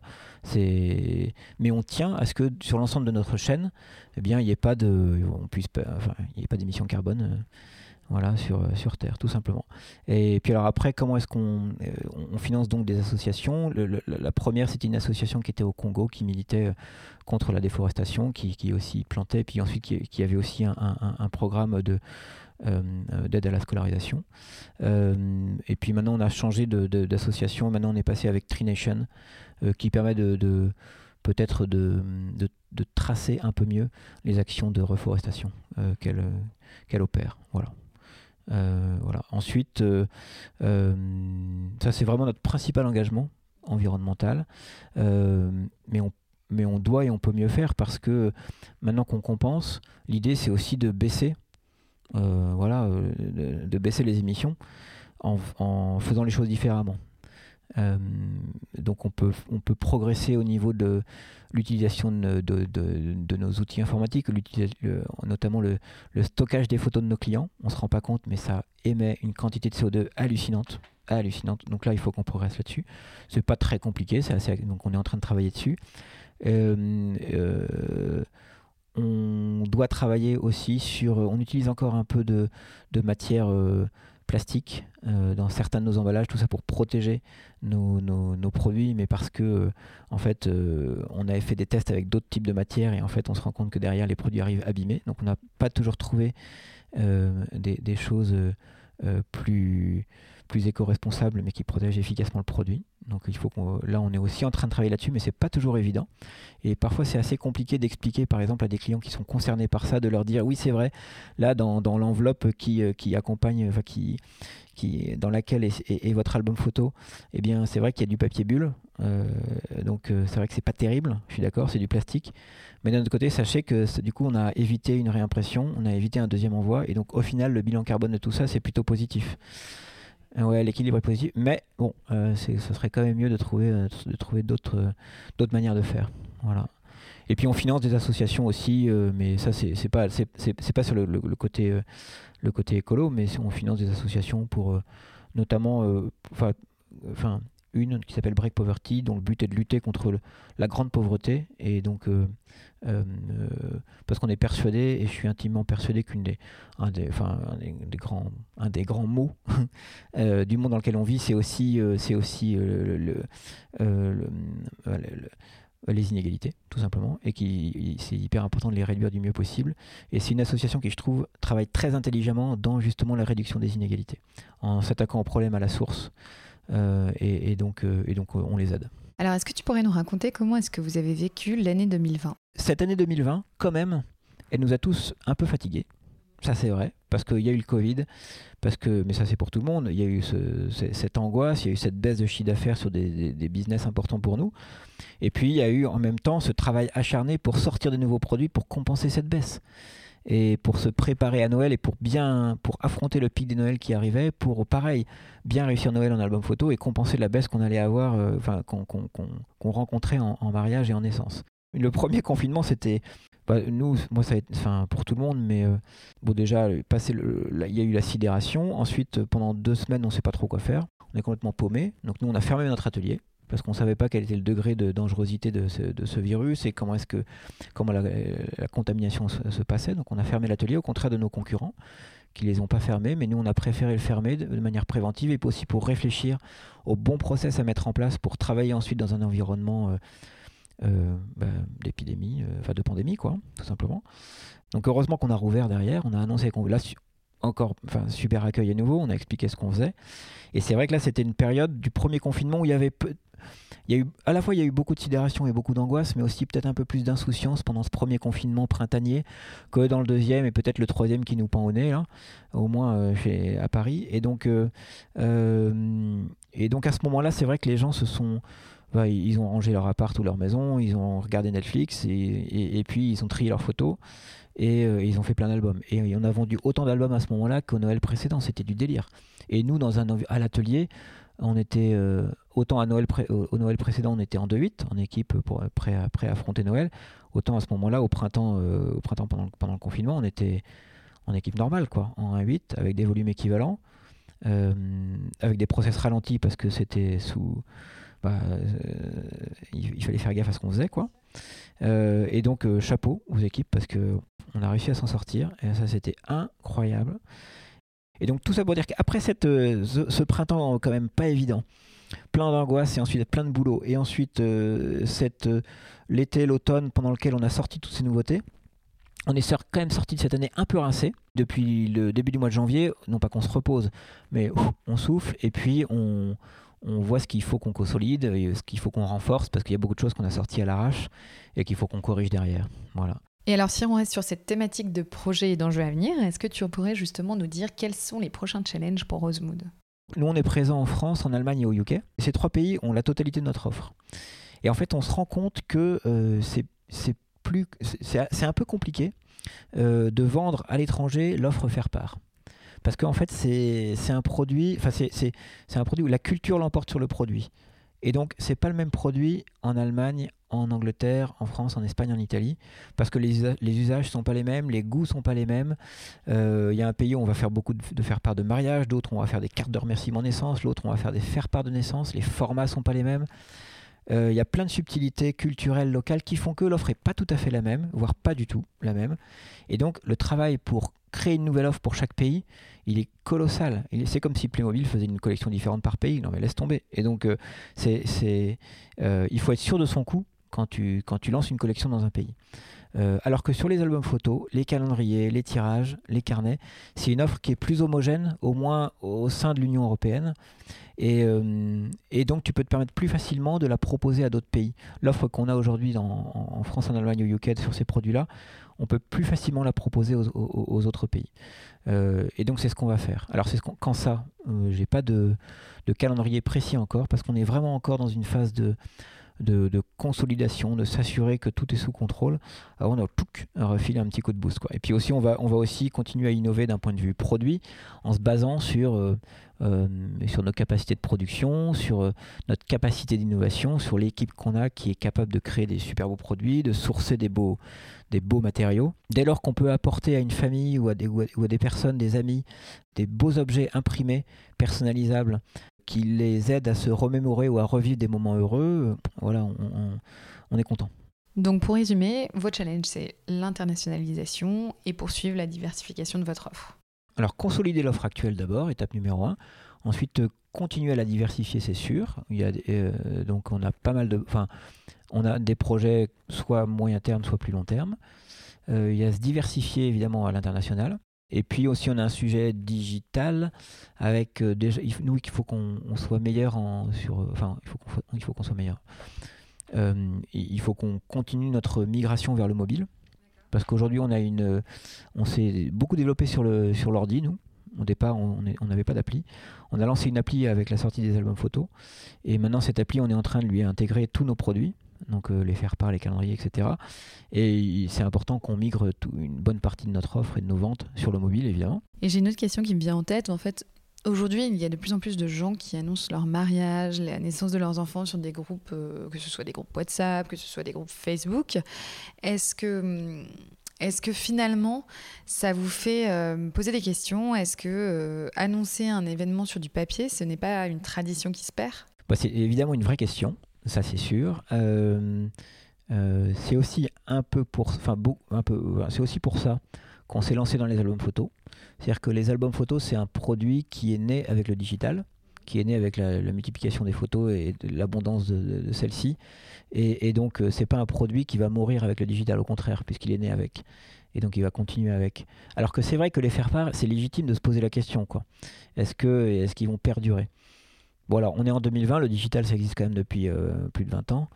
mais on tient à ce que sur l'ensemble de notre chaîne, eh bien, il n'y ait pas de, d'émissions carbone. Euh, voilà, sur, euh, sur Terre, tout simplement. Et puis alors après, comment est-ce qu'on euh, finance donc des associations? La première, c'était une association qui était au Congo, qui militait contre la déforestation, qui, aussi plantait, puis ensuite qui, avait aussi un, programme de, d'aide à la scolarisation. et puis maintenant, on a changé d'association. Maintenant, on est passé avec Trination, euh, qui permet de, peut-être de, tracer un peu mieux les actions de reforestation euh, qu'elle qu'elle opère. Voilà. Euh, voilà. Ensuite, ça c'est vraiment notre principal engagement environnemental, mais on mais on doit et on peut mieux faire parce que maintenant qu'on compense, l'idée c'est aussi de baisser, voilà, de, baisser les émissions en, en, faisant les choses différemment. Euh, donc on peut, on peut progresser au niveau de l'utilisation de, de, nos outils informatiques, notamment le, stockage des photos de nos clients. On ne se rend pas compte, mais ça émet une quantité de CO2 hallucinante. hallucinante. Donc là, il faut qu'on progresse là-dessus. C'est pas très compliqué, donc on est en train de travailler dessus. Euh, euh, on doit travailler aussi sur. On utilise encore un peu de matière plastique euh, dans certains de nos emballages, tout ça pour protéger nos, nos, produits, mais parce que euh, en fait euh, on avait fait des tests avec d'autres types de matières et en fait on se rend compte que derrière les produits arrivent abîmés. Donc on n'a pas toujours trouvé des, des, choses plus plus éco-responsable mais qui protège efficacement le produit. Donc il faut qu'on, là on est aussi en train de travailler là-dessus mais c'est pas toujours évident. Et parfois c'est assez compliqué d'expliquer par exemple à des clients qui sont concernés par ça de leur dire oui c'est vrai là dans, l'enveloppe qui, euh, qui accompagne qui qui dans laquelle est, votre album photo eh bien c'est vrai qu'il y a du papier bulle. Euh, donc euh, c'est vrai que c'est pas terrible je suis d'accord c'est du plastique. Mais d'un autre côté sachez que du coup on a évité une réimpression on a évité un deuxième envoi et donc au final le bilan carbone de tout ça c'est plutôt positif Ouais, l'équilibre est positif, mais bon, euh, ce serait quand même mieux de trouver, euh, de trouver d'autres, euh, manières de faire. Voilà. Et puis on finance des associations aussi, mais ça c'est, c'est pas, c'est, pas sur le, le, côté, le côté écolo, mais on finance des associations pour notamment, enfin, une qui s'appelle Break Poverty, dont le but est de lutter contre la grande pauvreté. Et donc, euh, euh, parce qu'on est persuadé, et je suis intimement persuadé qu'un des, des, enfin, des, grands, un des grands mots euh, du monde dans lequel on vit, c'est aussi, c'est aussi le, les inégalités, tout simplement, et qui c'est hyper important de les réduire du mieux possible. Et c'est une association qui, je trouve, travaille très intelligemment dans justement la réduction des inégalités, en s'attaquant au problème à la source. Euh, et, donc, euh, et donc on les aide. Alors, est-ce que tu pourrais nous raconter comment est-ce que vous avez vécu l'année 2020 Cette année 2020, quand même, elle nous a tous un peu fatigués. Ça, c'est vrai, parce qu'il y a eu le Covid, parce que, mais ça, c'est pour tout le monde. Il y a eu cette angoisse, il y a eu cette baisse de chiffre d'affaires sur des, des, business importants pour nous. Et puis, il y a eu en même temps ce travail acharné pour sortir de nouveaux produits pour compenser cette baisse et pour se préparer à Noël et pour bien pour affronter le pic des Noël qui arrivait, pour pareil bien réussir Noël en album photo et compenser la baisse qu'on allait avoir, euh, qu'on rencontrait en, mariage et en naissance. Le premier confinement, c'était bah, nous, moi ça a été, pour tout le monde, mais euh, déjà passer il y a eu la sidération. Ensuite, pendant deux semaines, on ne sait pas trop quoi faire. On est complètement paumé. Donc nous, on a fermé notre atelier parce qu'on ne savait pas quel était le degré de dangerosité de ce, virus et comment que comment la, contamination se, passait. Donc on a fermé l'atelier au contraire de nos concurrents qui les ont pas fermés, mais nous on a préféré le fermer de, manière préventive et aussi pour réfléchir au bon process à mettre en place pour travailler ensuite dans un environnement euh, euh, bah, d'épidémie, euh, enfin de pandémie quoi, tout simplement. Donc heureusement qu'on a rouvert derrière, on a annoncé qu'on là encore enfin super accueil à nouveau, on a expliqué ce qu'on faisait. Et c'est vrai que là c'était une période du premier confinement où il y avait il y a eu, à la fois, il y a eu beaucoup de sidération et beaucoup d'angoisse, mais aussi peut-être un peu plus d'insouciance pendant ce premier confinement printanier que dans le deuxième et peut-être le troisième qui nous pend au nez, là, au moins chez, à Paris. Et donc, et donc à ce moment-là, c'est vrai que les gens se sont bah, ils ont rangé leur appart ou leur maison, ils ont regardé Netflix et, puis ils ont trié leurs photos et euh, ils ont fait plein d'albums. Et on a vendu autant d'albums à ce moment-là qu'au Noël précédent, c'était du délire. Et nous, dans un, à l'atelier, on était euh, autant au, Noël précédent, on était en 2-8 en équipe pour prêt à, affronter Noël. Autant à ce moment-là, au printemps, euh, au printemps pendant, le confinement, on était en équipe normale, quoi, en 1-8 avec des volumes équivalents, avec des process ralentis parce que c'était sous bah, euh, il, fallait faire gaffe à ce qu'on faisait, quoi. Euh, et donc, euh, chapeau aux équipes parce que on a réussi à s'en sortir. Et ça, c'était incroyable. Et donc, tout ça pour dire qu'après ce, printemps quand même pas évident, plein d'angoisse et ensuite plein de boulot, et ensuite cette l'été, l'automne pendant lequel on a sorti toutes ces nouveautés, on est quand même sorti de cette année un peu rincé depuis le début du mois de janvier. Non pas qu'on se repose, mais on souffle et puis on, on voit ce qu'il faut qu'on consolide, et ce qu'il faut qu'on renforce, parce qu'il y a beaucoup de choses qu'on a sorties à l'arrache et qu'il faut qu'on corrige derrière. Voilà. Et alors, si on reste sur cette thématique de projet et d'enjeux à venir, est-ce que tu pourrais justement nous dire quels sont les prochains challenges pour Rosemood? Nous, on est présent en France, en Allemagne et au UK. Ces trois pays ont la totalité de notre offre. Et en fait, on se rend compte que euh, c'est un peu compliqué euh, de vendre à l'étranger l'offre faire part parce qu'en fait c'est un produit, où la culture l'emporte sur le produit. Et donc c'est pas le même produit en Allemagne, en Angleterre, en France, en Espagne, en Italie, parce que les, les usages sont pas les mêmes, les goûts sont pas les mêmes. Euh, il y a un pays où on va faire beaucoup de, faire part de mariage, d'autres on va faire des cartes de remerciement naissance, l'autre on va faire des faire part de naissance. Les formats sont pas les mêmes. Euh, il y a plein de subtilités culturelles locales qui font que l'offre est pas tout à fait la même, voire pas du tout la même. Et donc le travail pour créer une nouvelle offre pour chaque pays, il est colossal. C'est comme si Playmobil faisait une collection différente par pays. Non mais laisse tomber. Et donc euh, il faut être sûr de son coup quand tu, quand tu lances une collection dans un pays. Euh, alors que sur les albums photos, les calendriers, les tirages, les carnets, c'est une offre qui est plus homogène, au moins au sein de l'Union européenne. Et, et, donc tu peux te permettre plus facilement de la proposer à d'autres pays. L'offre qu'on a aujourd'hui en France, en Allemagne, au UK sur ces produits-là, on peut plus facilement la proposer aux, autres pays. Euh, et donc c'est ce qu'on va faire. Alors c'est quand ça, euh, j'ai pas de, calendrier précis encore parce qu'on est vraiment encore dans une phase de, de, consolidation, de s'assurer que tout est sous contrôle. Avant on a tout refiler un petit coup de boost. Et puis aussi on va, on va aussi continuer à innover d'un point de vue produit en se basant sur euh, euh, nos capacités de production, sur euh, notre capacité d'innovation, sur l'équipe qu'on a qui est capable de créer des super beaux produits, de sourcer des beaux, des beaux matériaux. Dès lors qu'on peut apporter à une famille ou à des, ou à des personnes, des amis, des beaux objets imprimés, personnalisables, qui les aident à se remémorer ou à revivre des moments heureux, voilà, on, on est content. Donc pour résumer, votre challenge, c'est l'internationalisation et poursuivre la diversification de votre offre. Alors consolider l'offre actuelle d'abord, étape numéro un. Ensuite euh, continuer à la diversifier, c'est sûr. Il y a, euh, donc on a pas mal de, enfin, on a des projets soit moyen terme, soit plus long terme. Euh, il y a se diversifier évidemment à l'international. Et puis aussi on a un sujet digital avec déjà, nous il faut qu'on soit meilleur en sur, enfin il faut qu'on soit meilleur. il faut qu'on continue notre migration vers le mobile parce qu'aujourd'hui on a une, on s'est beaucoup développé sur le sur l'ordi nous. Au départ, on n'avait pas d'appli. On a lancé une appli avec la sortie des albums photos. Et maintenant, cette appli, on est en train de lui intégrer tous nos produits, donc euh, les faire part, les calendriers, etc. Et c'est important qu'on migre une bonne partie de notre offre et de nos ventes sur le mobile, évidemment. Et j'ai une autre question qui me vient en tête. En fait, Aujourd'hui, il y a de plus en plus de gens qui annoncent leur mariage, la naissance de leurs enfants sur des groupes, euh, que ce soit des groupes WhatsApp, que ce soit des groupes Facebook. Est-ce que, hum, est que finalement, ça vous fait euh, poser des questions? Est-ce que euh, annoncer un événement sur du papier, ce n'est pas une tradition qui se perd? Bah, C'est évidemment une vraie question, ça c'est sûr. c'est aussi un peu pour, enfin, un peu, c'est aussi pour ça qu'on s'est lancé dans les albums photos. C'est-à-dire que les albums photos, c'est un produit qui est né avec le digital, qui est né avec la, multiplication des photos et l'abondance de, celles-ci. Et, donc, ce euh, c'est pas un produit qui va mourir avec le digital, au contraire, puisqu'il est né avec. Et donc, il va continuer avec. Alors que c'est vrai que les faire part, c'est légitime de se poser la question, quoi. Est-ce que, est-ce qu'ils vont perdurer? Bon, alors, on est en 2020, le digital, ça existe quand même depuis plus de 20 ans.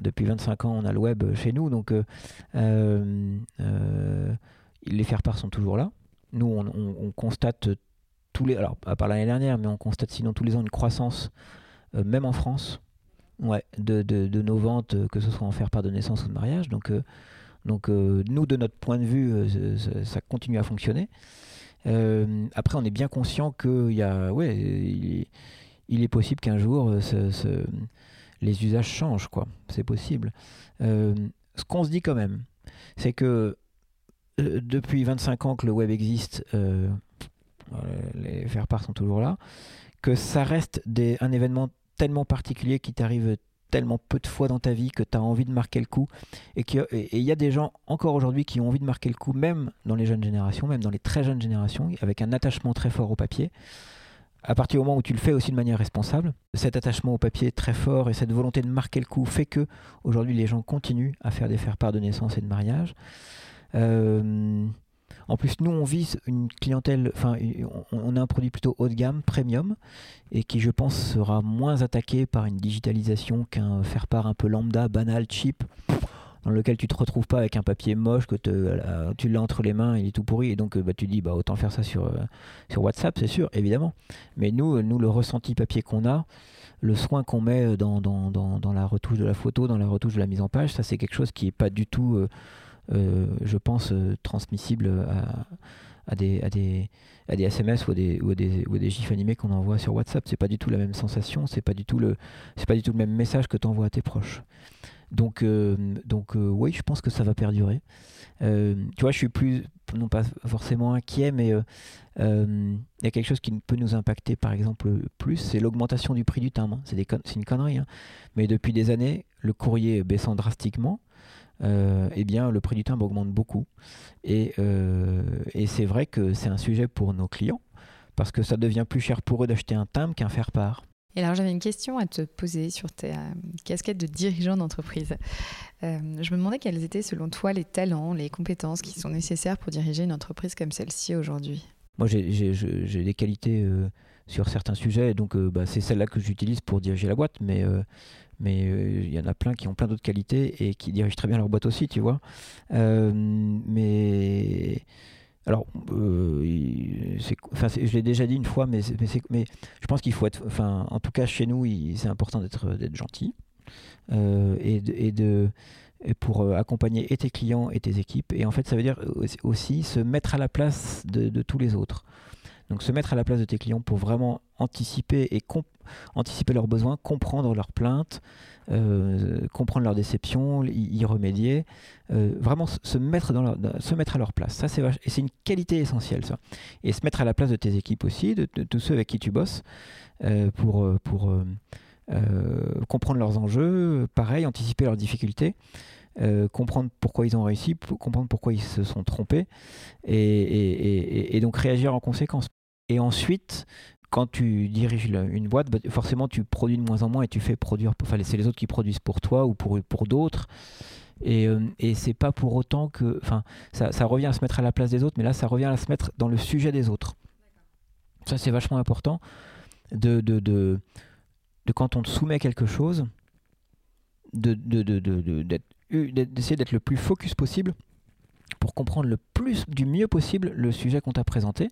depuis 25 ans, on a le web chez nous, donc les faire-part sont toujours là. Nous, on, constate tous les, alors à part l'année dernière, mais on constate sinon tous les ans une croissance, même en France, ouais, de, de, nos ventes, que ce soit en faire-part de naissance ou de mariage. Donc, donc nous, de notre point de vue, ça, continue à fonctionner. après, on est bien conscient qu'il y a, est possible qu'un jour euh, les usages changent, quoi. C'est possible. Euh, ce qu'on se dit quand même, c'est que euh, depuis 25 ans que le web existe, les faire-part sont toujours là, que ça reste un événement tellement particulier qui t'arrive tellement peu de fois dans ta vie que tu as envie de marquer le coup. Et il y a des gens encore aujourd'hui qui ont envie de marquer le coup, même dans les jeunes générations, même dans les très jeunes générations, avec un attachement très fort au papier à partir du moment où tu le fais aussi de manière responsable, cet attachement au papier très fort et cette volonté de marquer le coup fait que aujourd'hui les gens continuent à faire des faire-part de naissance et de mariage. Euh, en plus, nous, on vise une clientèle, enfin, on a un produit plutôt haut de gamme, premium, et qui, je pense, sera moins attaqué par une digitalisation qu'un faire-part un peu lambda, banal, cheap dans lequel tu te retrouves pas avec un papier moche que tu l'as entre les mains, il est tout pourri, et donc euh, bah, tu dis bah, autant faire ça sur, euh, sur WhatsApp, c'est sûr, évidemment. Mais nous, nous, le ressenti papier qu'on a, le soin qu'on met dans, dans, dans, la retouche de la photo, dans la retouche de la mise en page, ça c'est quelque chose qui n'est pas du tout, euh, je pense, transmissible à, des, à, des, à des SMS ou à des, ou des, ou des gifs animés qu'on envoie sur WhatsApp. C'est pas du tout la même sensation, c'est pas c'est pas du tout le même message que tu envoies à tes proches. Donc, euh, euh, oui, je pense que ça va perdurer. Euh, tu vois, je suis plus, non pas forcément inquiet, mais il y a quelque chose qui peut nous impacter, par exemple, plus, c'est l'augmentation du prix du timbre. C'est une connerie, hein. mais depuis des années, le courrier baissant drastiquement, eh bien, le prix du timbre augmente beaucoup. Et, et c'est vrai que c'est un sujet pour nos clients, parce que ça devient plus cher pour eux d'acheter un timbre qu'un faire-part. Et alors j'avais une question à te poser sur ta euh, casquette de dirigeant d'entreprise. Euh, je me demandais quels étaient selon toi les talents, les compétences qui sont nécessaires pour diriger une entreprise comme celle-ci aujourd'hui? Moi j'ai des qualités euh, sur certains sujets, donc bah, c'est celle-là que j'utilise pour diriger la boîte, mais mais il y en a plein qui ont plein d'autres qualités et qui dirigent très bien leur boîte aussi, tu vois. mais alors, euh, je l'ai déjà dit une fois, mais, je pense qu'il faut être, enfin, en tout cas chez nous, c'est important d'être gentil euh, et, de, pour euh, accompagner et tes clients et tes équipes. Et en fait, ça veut dire aussi se mettre à la place de, tous les autres. Donc, se mettre à la place de tes clients pour vraiment anticiper et anticiper leurs besoins, comprendre leurs plaintes, euh, comprendre leurs déceptions, y, remédier, euh, vraiment se mettre, dans se mettre à leur place. Ça, c'est c'est une qualité essentielle, ça. Et se mettre à la place de tes équipes aussi, de, tous ceux avec qui tu bosses, euh, pour, pour comprendre leurs enjeux, pareil, anticiper leurs difficultés. comprendre pourquoi ils ont réussi, comprendre pourquoi ils se sont trompés, et, et donc réagir en conséquence. Et ensuite, quand tu diriges une boîte, bah, forcément tu produis de moins en moins et tu fais produire. Enfin, c'est les autres qui produisent pour toi ou pour, pour d'autres. Et, euh, et c'est pas pour autant que. Enfin, ça, ça, revient à se mettre à la place des autres, mais là, ça revient à se mettre dans le sujet des autres. Ça, c'est vachement important de, de, de, quand on te soumet quelque chose, d'essayer de, de, d'être le plus focus possible pour comprendre le plus du mieux possible le sujet qu'on t'a présenté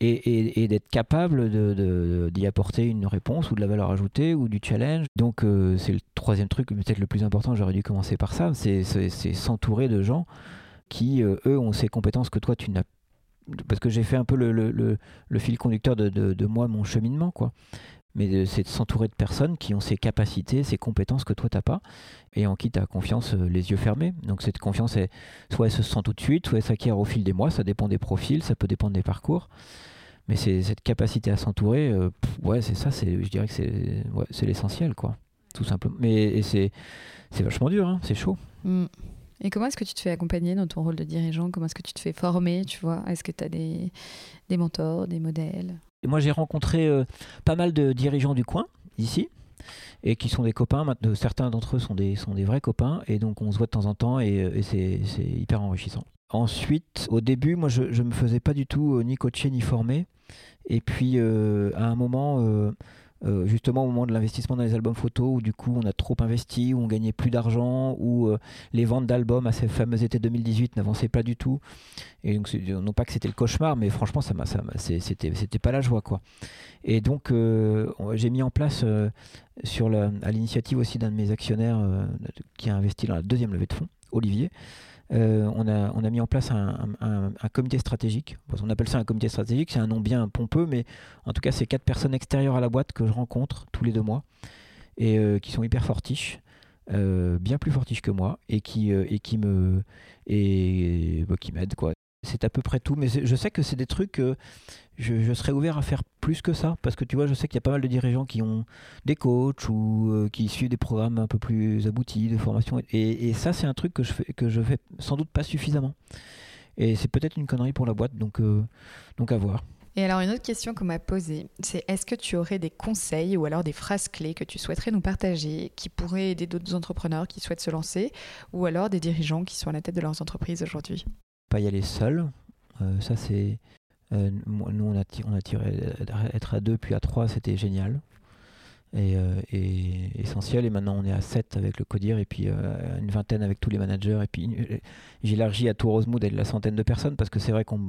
et, d'être capable d'y de, apporter une réponse ou de la valeur ajoutée ou du challenge. Donc euh, c'est le troisième truc, peut-être le plus important, j'aurais dû commencer par ça, c'est s'entourer de gens qui, euh, eux, ont ces compétences que toi, tu n'as parce que j'ai fait un peu le, fil conducteur de, de, moi, mon cheminement, quoi mais c'est de s'entourer de personnes qui ont ces capacités, ces compétences que toi, tu n'as pas, et en qui tu as confiance euh, les yeux fermés. Donc cette confiance, est, soit elle se sent tout de suite, soit elle s'acquiert au fil des mois, ça dépend des profils, ça peut dépendre des parcours. Mais c'est cette capacité à s'entourer, euh, ouais, c'est ça, je dirais que c'est ouais, l'essentiel, quoi. Tout simplement. Mais c'est vachement dur, hein, c'est chaud. Mm. Et comment est-ce que tu te fais accompagner dans ton rôle de dirigeant? Comment est-ce que tu te fais former, tu vois? Est-ce que tu as des, des mentors, des modèles? Moi, j'ai rencontré euh, pas mal de dirigeants du coin, ici, et qui sont des copains. Certains d'entre eux sont des, vrais copains, et donc on se voit de temps en temps, et, euh, c'est hyper enrichissant. Ensuite, au début, moi, je ne me faisais pas du tout euh, ni coacher ni former. Et puis, à un moment, euh, justement au moment de l'investissement dans les albums photos, où du coup on a trop investi, où on gagnait plus d'argent, où euh, les ventes d'albums à ces fameux étés 2018 n'avançaient pas du tout. Et donc, non pas que c'était le cauchemar, mais franchement, ça, ça c'était, pas la joie, quoi. Et donc, j'ai mis en place, à l'initiative aussi d'un de mes actionnaires qui a investi dans la deuxième levée de fonds, Olivier, euh, on, a, on, a, mis en place un, comité stratégique. On appelle ça un comité stratégique, c'est un nom bien pompeux, mais en tout cas, c'est quatre personnes extérieures à la boîte que je rencontre tous les deux mois et euh, qui sont hyper fortiches, euh, bien plus fortiches que moi et qui, et qui me et, bah, m'aident quoi c'est à peu près tout. Mais je sais que c'est des trucs que je, serais ouvert à faire plus que ça. Parce que tu vois, je sais qu'il y a pas mal de dirigeants qui ont des coachs ou euh, qui suivent des programmes un peu plus aboutis de formation. Et, ça, c'est un truc que je, fais, que je fais sans doute pas suffisamment. Et c'est peut-être une connerie pour la boîte, donc, euh, donc à voir. Et alors une autre question qu'on m'a posée, c'est est-ce que tu aurais des conseils ou alors des phrases clés que tu souhaiterais nous partager qui pourraient aider d'autres entrepreneurs qui souhaitent se lancer ou alors des dirigeants qui sont à la tête de leurs entreprises aujourd'hui? Pas y aller seul. Euh, ça, c'est. Euh, nous, on a, tiré. Être à deux puis à trois, c'était génial. Et, euh, essentiel. Et maintenant, on est à 7 avec le CODIR et puis une vingtaine avec tous les managers. Et puis, j'élargis à tout Rosemood la centaine de personnes parce que c'est vrai qu'on.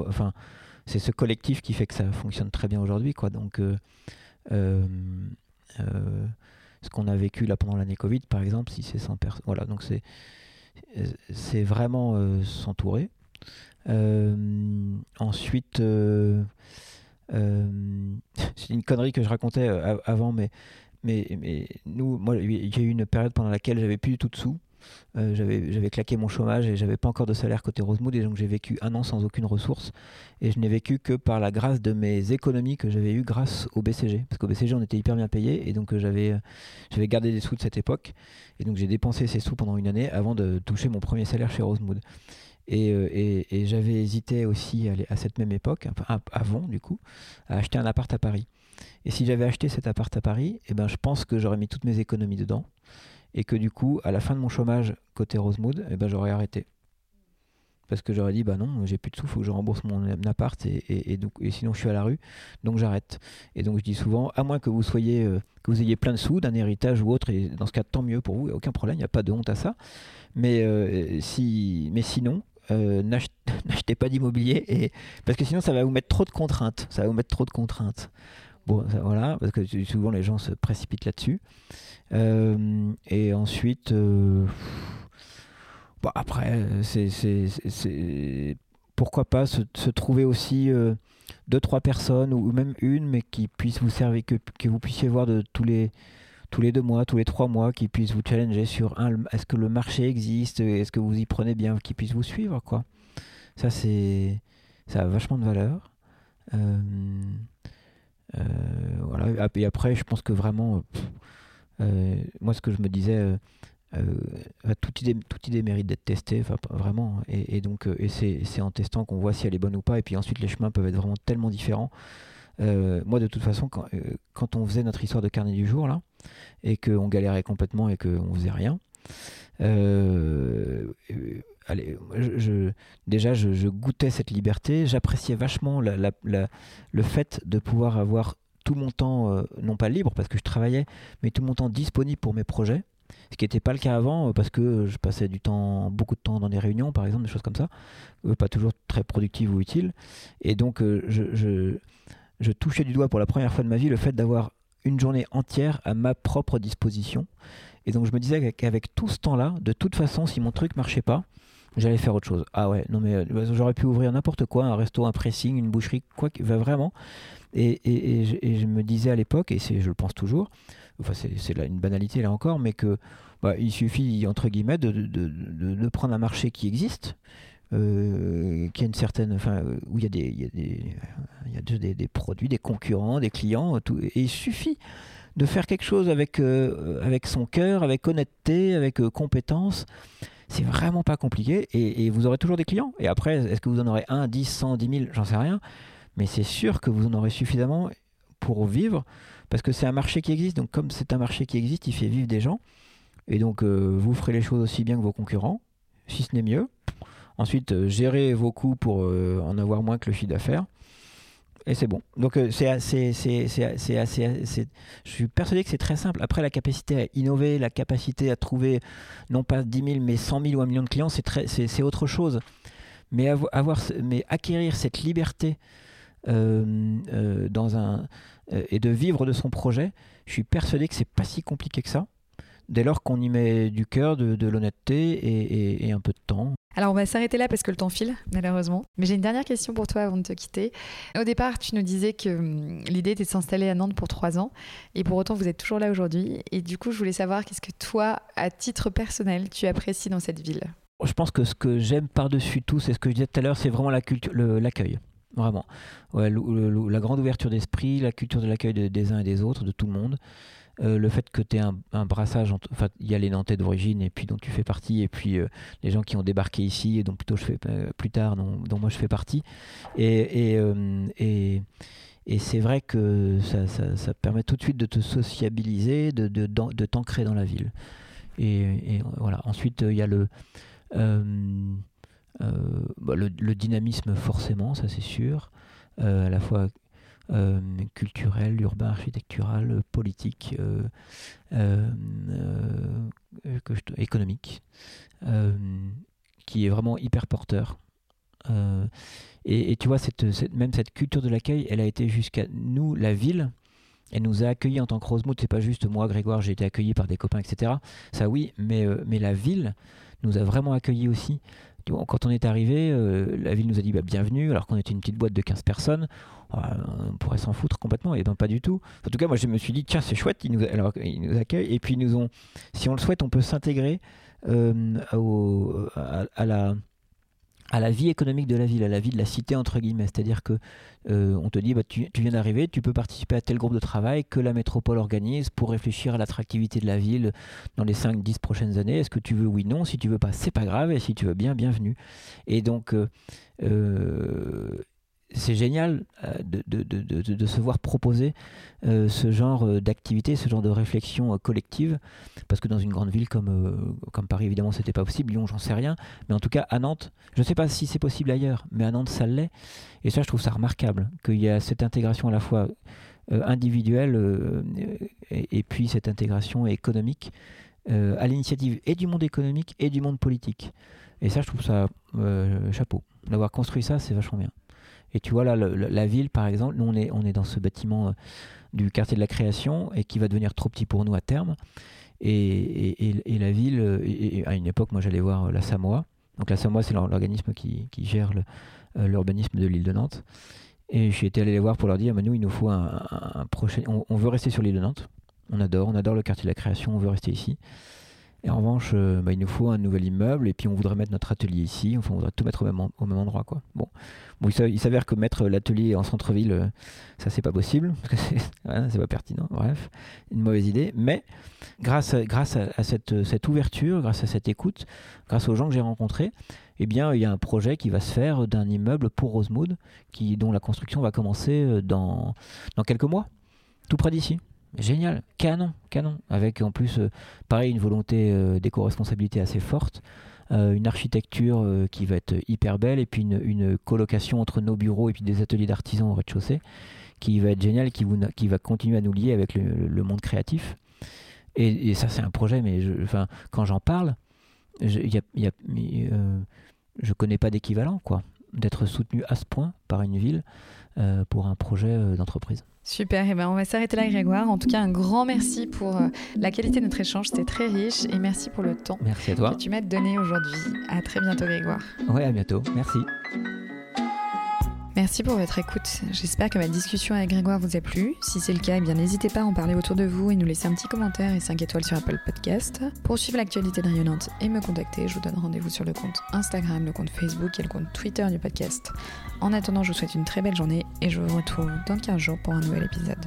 C'est ce collectif qui fait que ça fonctionne très bien aujourd'hui. Quoi. Donc, ce qu'on a vécu là pendant l'année Covid, par exemple, si c'est 100 personnes. Voilà, donc c'est vraiment s'entourer. Euh, ensuite, euh, euh, c'est une connerie que je racontais avant, mais, nous, moi, il y a eu une période pendant laquelle j'avais plus du tout de sous. J'avais, j'avais claqué mon chômage et j'avais pas encore de salaire côté Rosemood et donc j'ai vécu un an sans aucune ressource et je n'ai vécu que par la grâce de mes économies que j'avais eues grâce au BCG parce qu'au BCG on était hyper bien payé et donc j'avais, j'avais gardé des sous de cette époque et donc j'ai dépensé ces sous pendant une année avant de toucher mon premier salaire chez Rosemood euh, et, j'avais hésité aussi à, cette même époque, avant du coup, à acheter un appart à Paris. Et si j'avais acheté cet appart à Paris, eh ben, je pense que j'aurais mis toutes mes économies dedans. Et que du coup, à la fin de mon chômage côté Rosemood, eh ben, j'aurais arrêté. Parce que j'aurais dit, bah non, j'ai plus de sous, faut que je rembourse mon appart et, sinon je suis à la rue, donc j'arrête. Et donc je dis souvent, à moins que vous soyez, euh, que vous ayez plein de sous, d'un héritage ou autre, et dans ce cas, tant mieux pour vous, il n'y a aucun problème, il n'y a pas de honte à ça. Mais, euh, si, mais sinon, euh, n'achetez pas d'immobilier parce que sinon ça va vous mettre trop de contraintes. Ça va vous mettre trop de contraintes. Bon, voilà, parce que souvent les gens se précipitent là-dessus. Euh, et ensuite, euh, bon, après, c'est pourquoi pas se, trouver aussi deux trois personnes ou, même une, mais qui puissent vous servir, que, vous puissiez voir de tous les tous les deux mois, tous les trois mois, qui puissent vous challenger sur un, est-ce que le marché existe, est-ce que vous y prenez bien, qui puissent vous suivre, quoi. Ça, c'est, ça a vachement de valeur. Euh, euh, voilà. Et après, je pense que vraiment, euh, moi, ce que je me disais, toute, idée, toute idée mérite d'être testée, vraiment. Et, donc, et c'est, en testant qu'on voit si elle est bonne ou pas. Et puis ensuite, les chemins peuvent être vraiment tellement différents. moi, de toute façon, quand, quand, on faisait notre histoire de carnet du jour, là, et qu'on galérait complètement et qu'on faisait rien. Euh, déjà, je, goûtais cette liberté. J'appréciais vachement le fait de pouvoir avoir tout mon temps, euh, non pas libre parce que je travaillais, mais tout mon temps disponible pour mes projets. Ce qui n'était pas le cas avant euh, parce que je passais du temps, beaucoup de temps dans des réunions, par exemple, des choses comme ça, pas toujours très productives ou utiles. Et donc, je, je touchais du doigt pour la première fois de ma vie le fait d'avoir une journée entière à ma propre disposition. Et donc je me disais qu'avec tout ce temps-là, de toute façon, si mon truc marchait pas, j'allais faire autre chose. Ah ouais, non mais euh, bah, j'aurais pu ouvrir n'importe quoi, un resto, un pressing, une boucherie, quoi, va vraiment. Et, et, je, me disais à l'époque, et je le pense toujours, enfin c'est une banalité là encore, mais que bah, il suffit entre guillemets de, de, de, prendre un marché qui existe, euh, qui a une certaine, enfin, où il y a des, il y a des, il y a des, des, produits, des concurrents, des clients, tout, et il suffit de faire quelque chose avec, euh, avec son cœur, avec honnêteté, avec euh, compétence. C'est vraiment pas compliqué et, vous aurez toujours des clients. Et après, est-ce que vous en aurez 1, 10, 100, 10 000 J'en sais rien. Mais c'est sûr que vous en aurez suffisamment pour vivre parce que c'est un marché qui existe. Donc, comme c'est un marché qui existe, il fait vivre des gens. Et donc, vous ferez les choses aussi bien que vos concurrents, si ce n'est mieux. Ensuite, euh, gérer vos coûts pour euh, en avoir moins que le chiffre d'affaires. Et c'est bon. Donc euh, c'est assez, assez, je suis persuadé que c'est très simple. Après, la capacité à innover, la capacité à trouver non pas 10 000 mais 100 000 ou un million de clients, c'est, très, c'est, autre chose. Mais, avo- avoir, mais acquérir cette liberté euh, euh, dans un, et de vivre de son projet, je suis persuadé que c'est pas si compliqué que ça. Dès lors qu'on y met du cœur, de, de l'honnêteté et, et- et un peu de temps. Alors on va s'arrêter là parce que le temps file, malheureusement. Mais j'ai une dernière question pour toi avant de te quitter. Au départ, tu nous disais que hum, l'idée était de s'installer à Nantes pour trois ans. Et pour autant, vous êtes toujours là aujourd'hui. Et du coup, je voulais savoir qu'est-ce que toi, à titre personnel, tu apprécies dans cette ville? Je pense que ce que j'aime par-dessus tout, c'est ce que je disais tout à l'heure, c'est vraiment la culture, l'accueil. Vraiment. Ouais, le- le- la grande ouverture d'esprit, la culture de l'accueil de- des uns et des autres, de tout le monde. Euh, le fait que tu aies un, brassage, enfin, il y a les Nantais d'origine et puis dont tu fais partie, et puis euh, les gens qui ont débarqué ici et dont plutôt je fais euh, plus tard, dont, moi je fais partie. Et, et, et- et c'est vrai que ça, ça- permet tout de suite de te sociabiliser, de, de, de t'ancrer dans la ville. Et, voilà. Ensuite, il y a le, bah, le, le dynamisme forcément, ça c'est sûr, à la fois euh, culturel, urbain, architectural, politique, euh, euh, économique, qui est vraiment hyper porteur. Et, tu vois, cette, même cette culture de l'accueil, elle a été jusqu'à nous, la ville, elle nous a accueillis en tant que Rosemout. C'est pas juste moi, Grégoire, j'ai été accueilli par des copains, etc. Ça oui, mais, mais la ville nous a vraiment accueillis aussi. Quand on est arrivé, euh, la ville nous a dit bah, bienvenue, alors qu'on était une petite boîte de 15 personnes. Ah, on pourrait s'en foutre complètement, et ben pas du tout. En tout cas, moi je me suis dit tiens, c'est chouette, ils nous, accueillent, et puis nous ont, si on le souhaite, on peut s'intégrer euh, à la à la vie économique de la ville, à la vie de la cité entre guillemets. C'est-à-dire que euh, on te dit bah, tu, viens d'arriver, tu peux participer à tel groupe de travail que la métropole organise pour réfléchir à l'attractivité de la ville dans les 5-10 prochaines années. Est-ce que tu veux oui, non? Si tu veux pas, c'est pas grave. Et si tu veux bien, bienvenue. Et donc euh, euh, c'est génial euh, de, de- se voir proposer euh, ce genre euh, d'activité, ce genre de réflexion collective, parce que dans une grande ville comme, Paris, évidemment, c'était pas possible, Lyon, j'en sais rien, mais en tout cas, à Nantes, je ne sais pas si c'est possible ailleurs, mais à Nantes, ça l'est, et ça, je trouve ça remarquable, qu'il y a cette intégration à la fois individuelle et, et puis cette intégration économique à l'initiative et du monde économique et du monde politique. Et ça, je trouve ça chapeau. D'avoir construit ça, c'est vachement bien. Et tu vois, là, la ville, par exemple, nous, on est, dans ce bâtiment euh, du quartier de la création et qui va devenir trop petit pour nous à terme. Et, la ville, euh, à une époque, moi, j'allais voir euh, la Samoa. Donc, la Samoa, c'est l'or- l'organisme qui, gère l'urbanisme de l'île de Nantes. Et j'ai été allé les voir pour leur dire, mais nous, il nous faut un, prochain... On veut rester sur l'île de Nantes. On adore, on adore le quartier de la création, on veut rester ici. En revanche, euh, bah, il nous faut un nouvel immeuble et puis on voudrait mettre notre atelier ici. Enfin, on voudrait tout mettre au même, endroit. Bon. Il s'a- il s'avère que mettre l'atelier en centre-ville, euh, ça c'est pas possible, c'est pas pertinent. Bref, une mauvaise idée. Mais grâce à, cette, ouverture, grâce à cette écoute, grâce aux gens que j'ai rencontrés, eh bien, il y a un projet qui va se faire d'un immeuble pour Rosemood, dont la construction va commencer euh, dans quelques mois, tout près d'ici. Génial, canon, canon. Avec en plus, euh, pareil, une volonté euh, d'éco-responsabilité assez forte, euh, une architecture qui va être hyper belle, et puis une, colocation entre nos bureaux et puis des ateliers d'artisans au rez-de-chaussée, qui va être génial, qui, qui va continuer à nous lier avec le, monde créatif. Et, ça, c'est un projet, mais quand j'en parle, je, euh, je connais pas d'équivalent, quoi, d'être soutenu à ce point par une ville pour un projet d'entreprise. Super, et ben on va s'arrêter là Grégoire. En tout cas, un grand merci pour euh, la qualité de notre échange, c'était très riche et merci pour le temps Merci à toi. que tu m'as donné aujourd'hui. À très bientôt Grégoire. Ouais, à bientôt. Merci. Merci pour votre écoute. J'espère que ma discussion avec Grégoire vous a plu. Si c'est le cas, eh bien n'hésitez pas à en parler autour de vous et nous laisser un petit commentaire et 5 étoiles sur Apple Podcast. Pour suivre l'actualité de Rayonnante et me contacter, je vous donne rendez-vous sur le compte Instagram, le compte Facebook et le compte Twitter du podcast. En attendant, je vous souhaite une très belle journée et je vous retrouve dans 15 jours pour un nouvel épisode.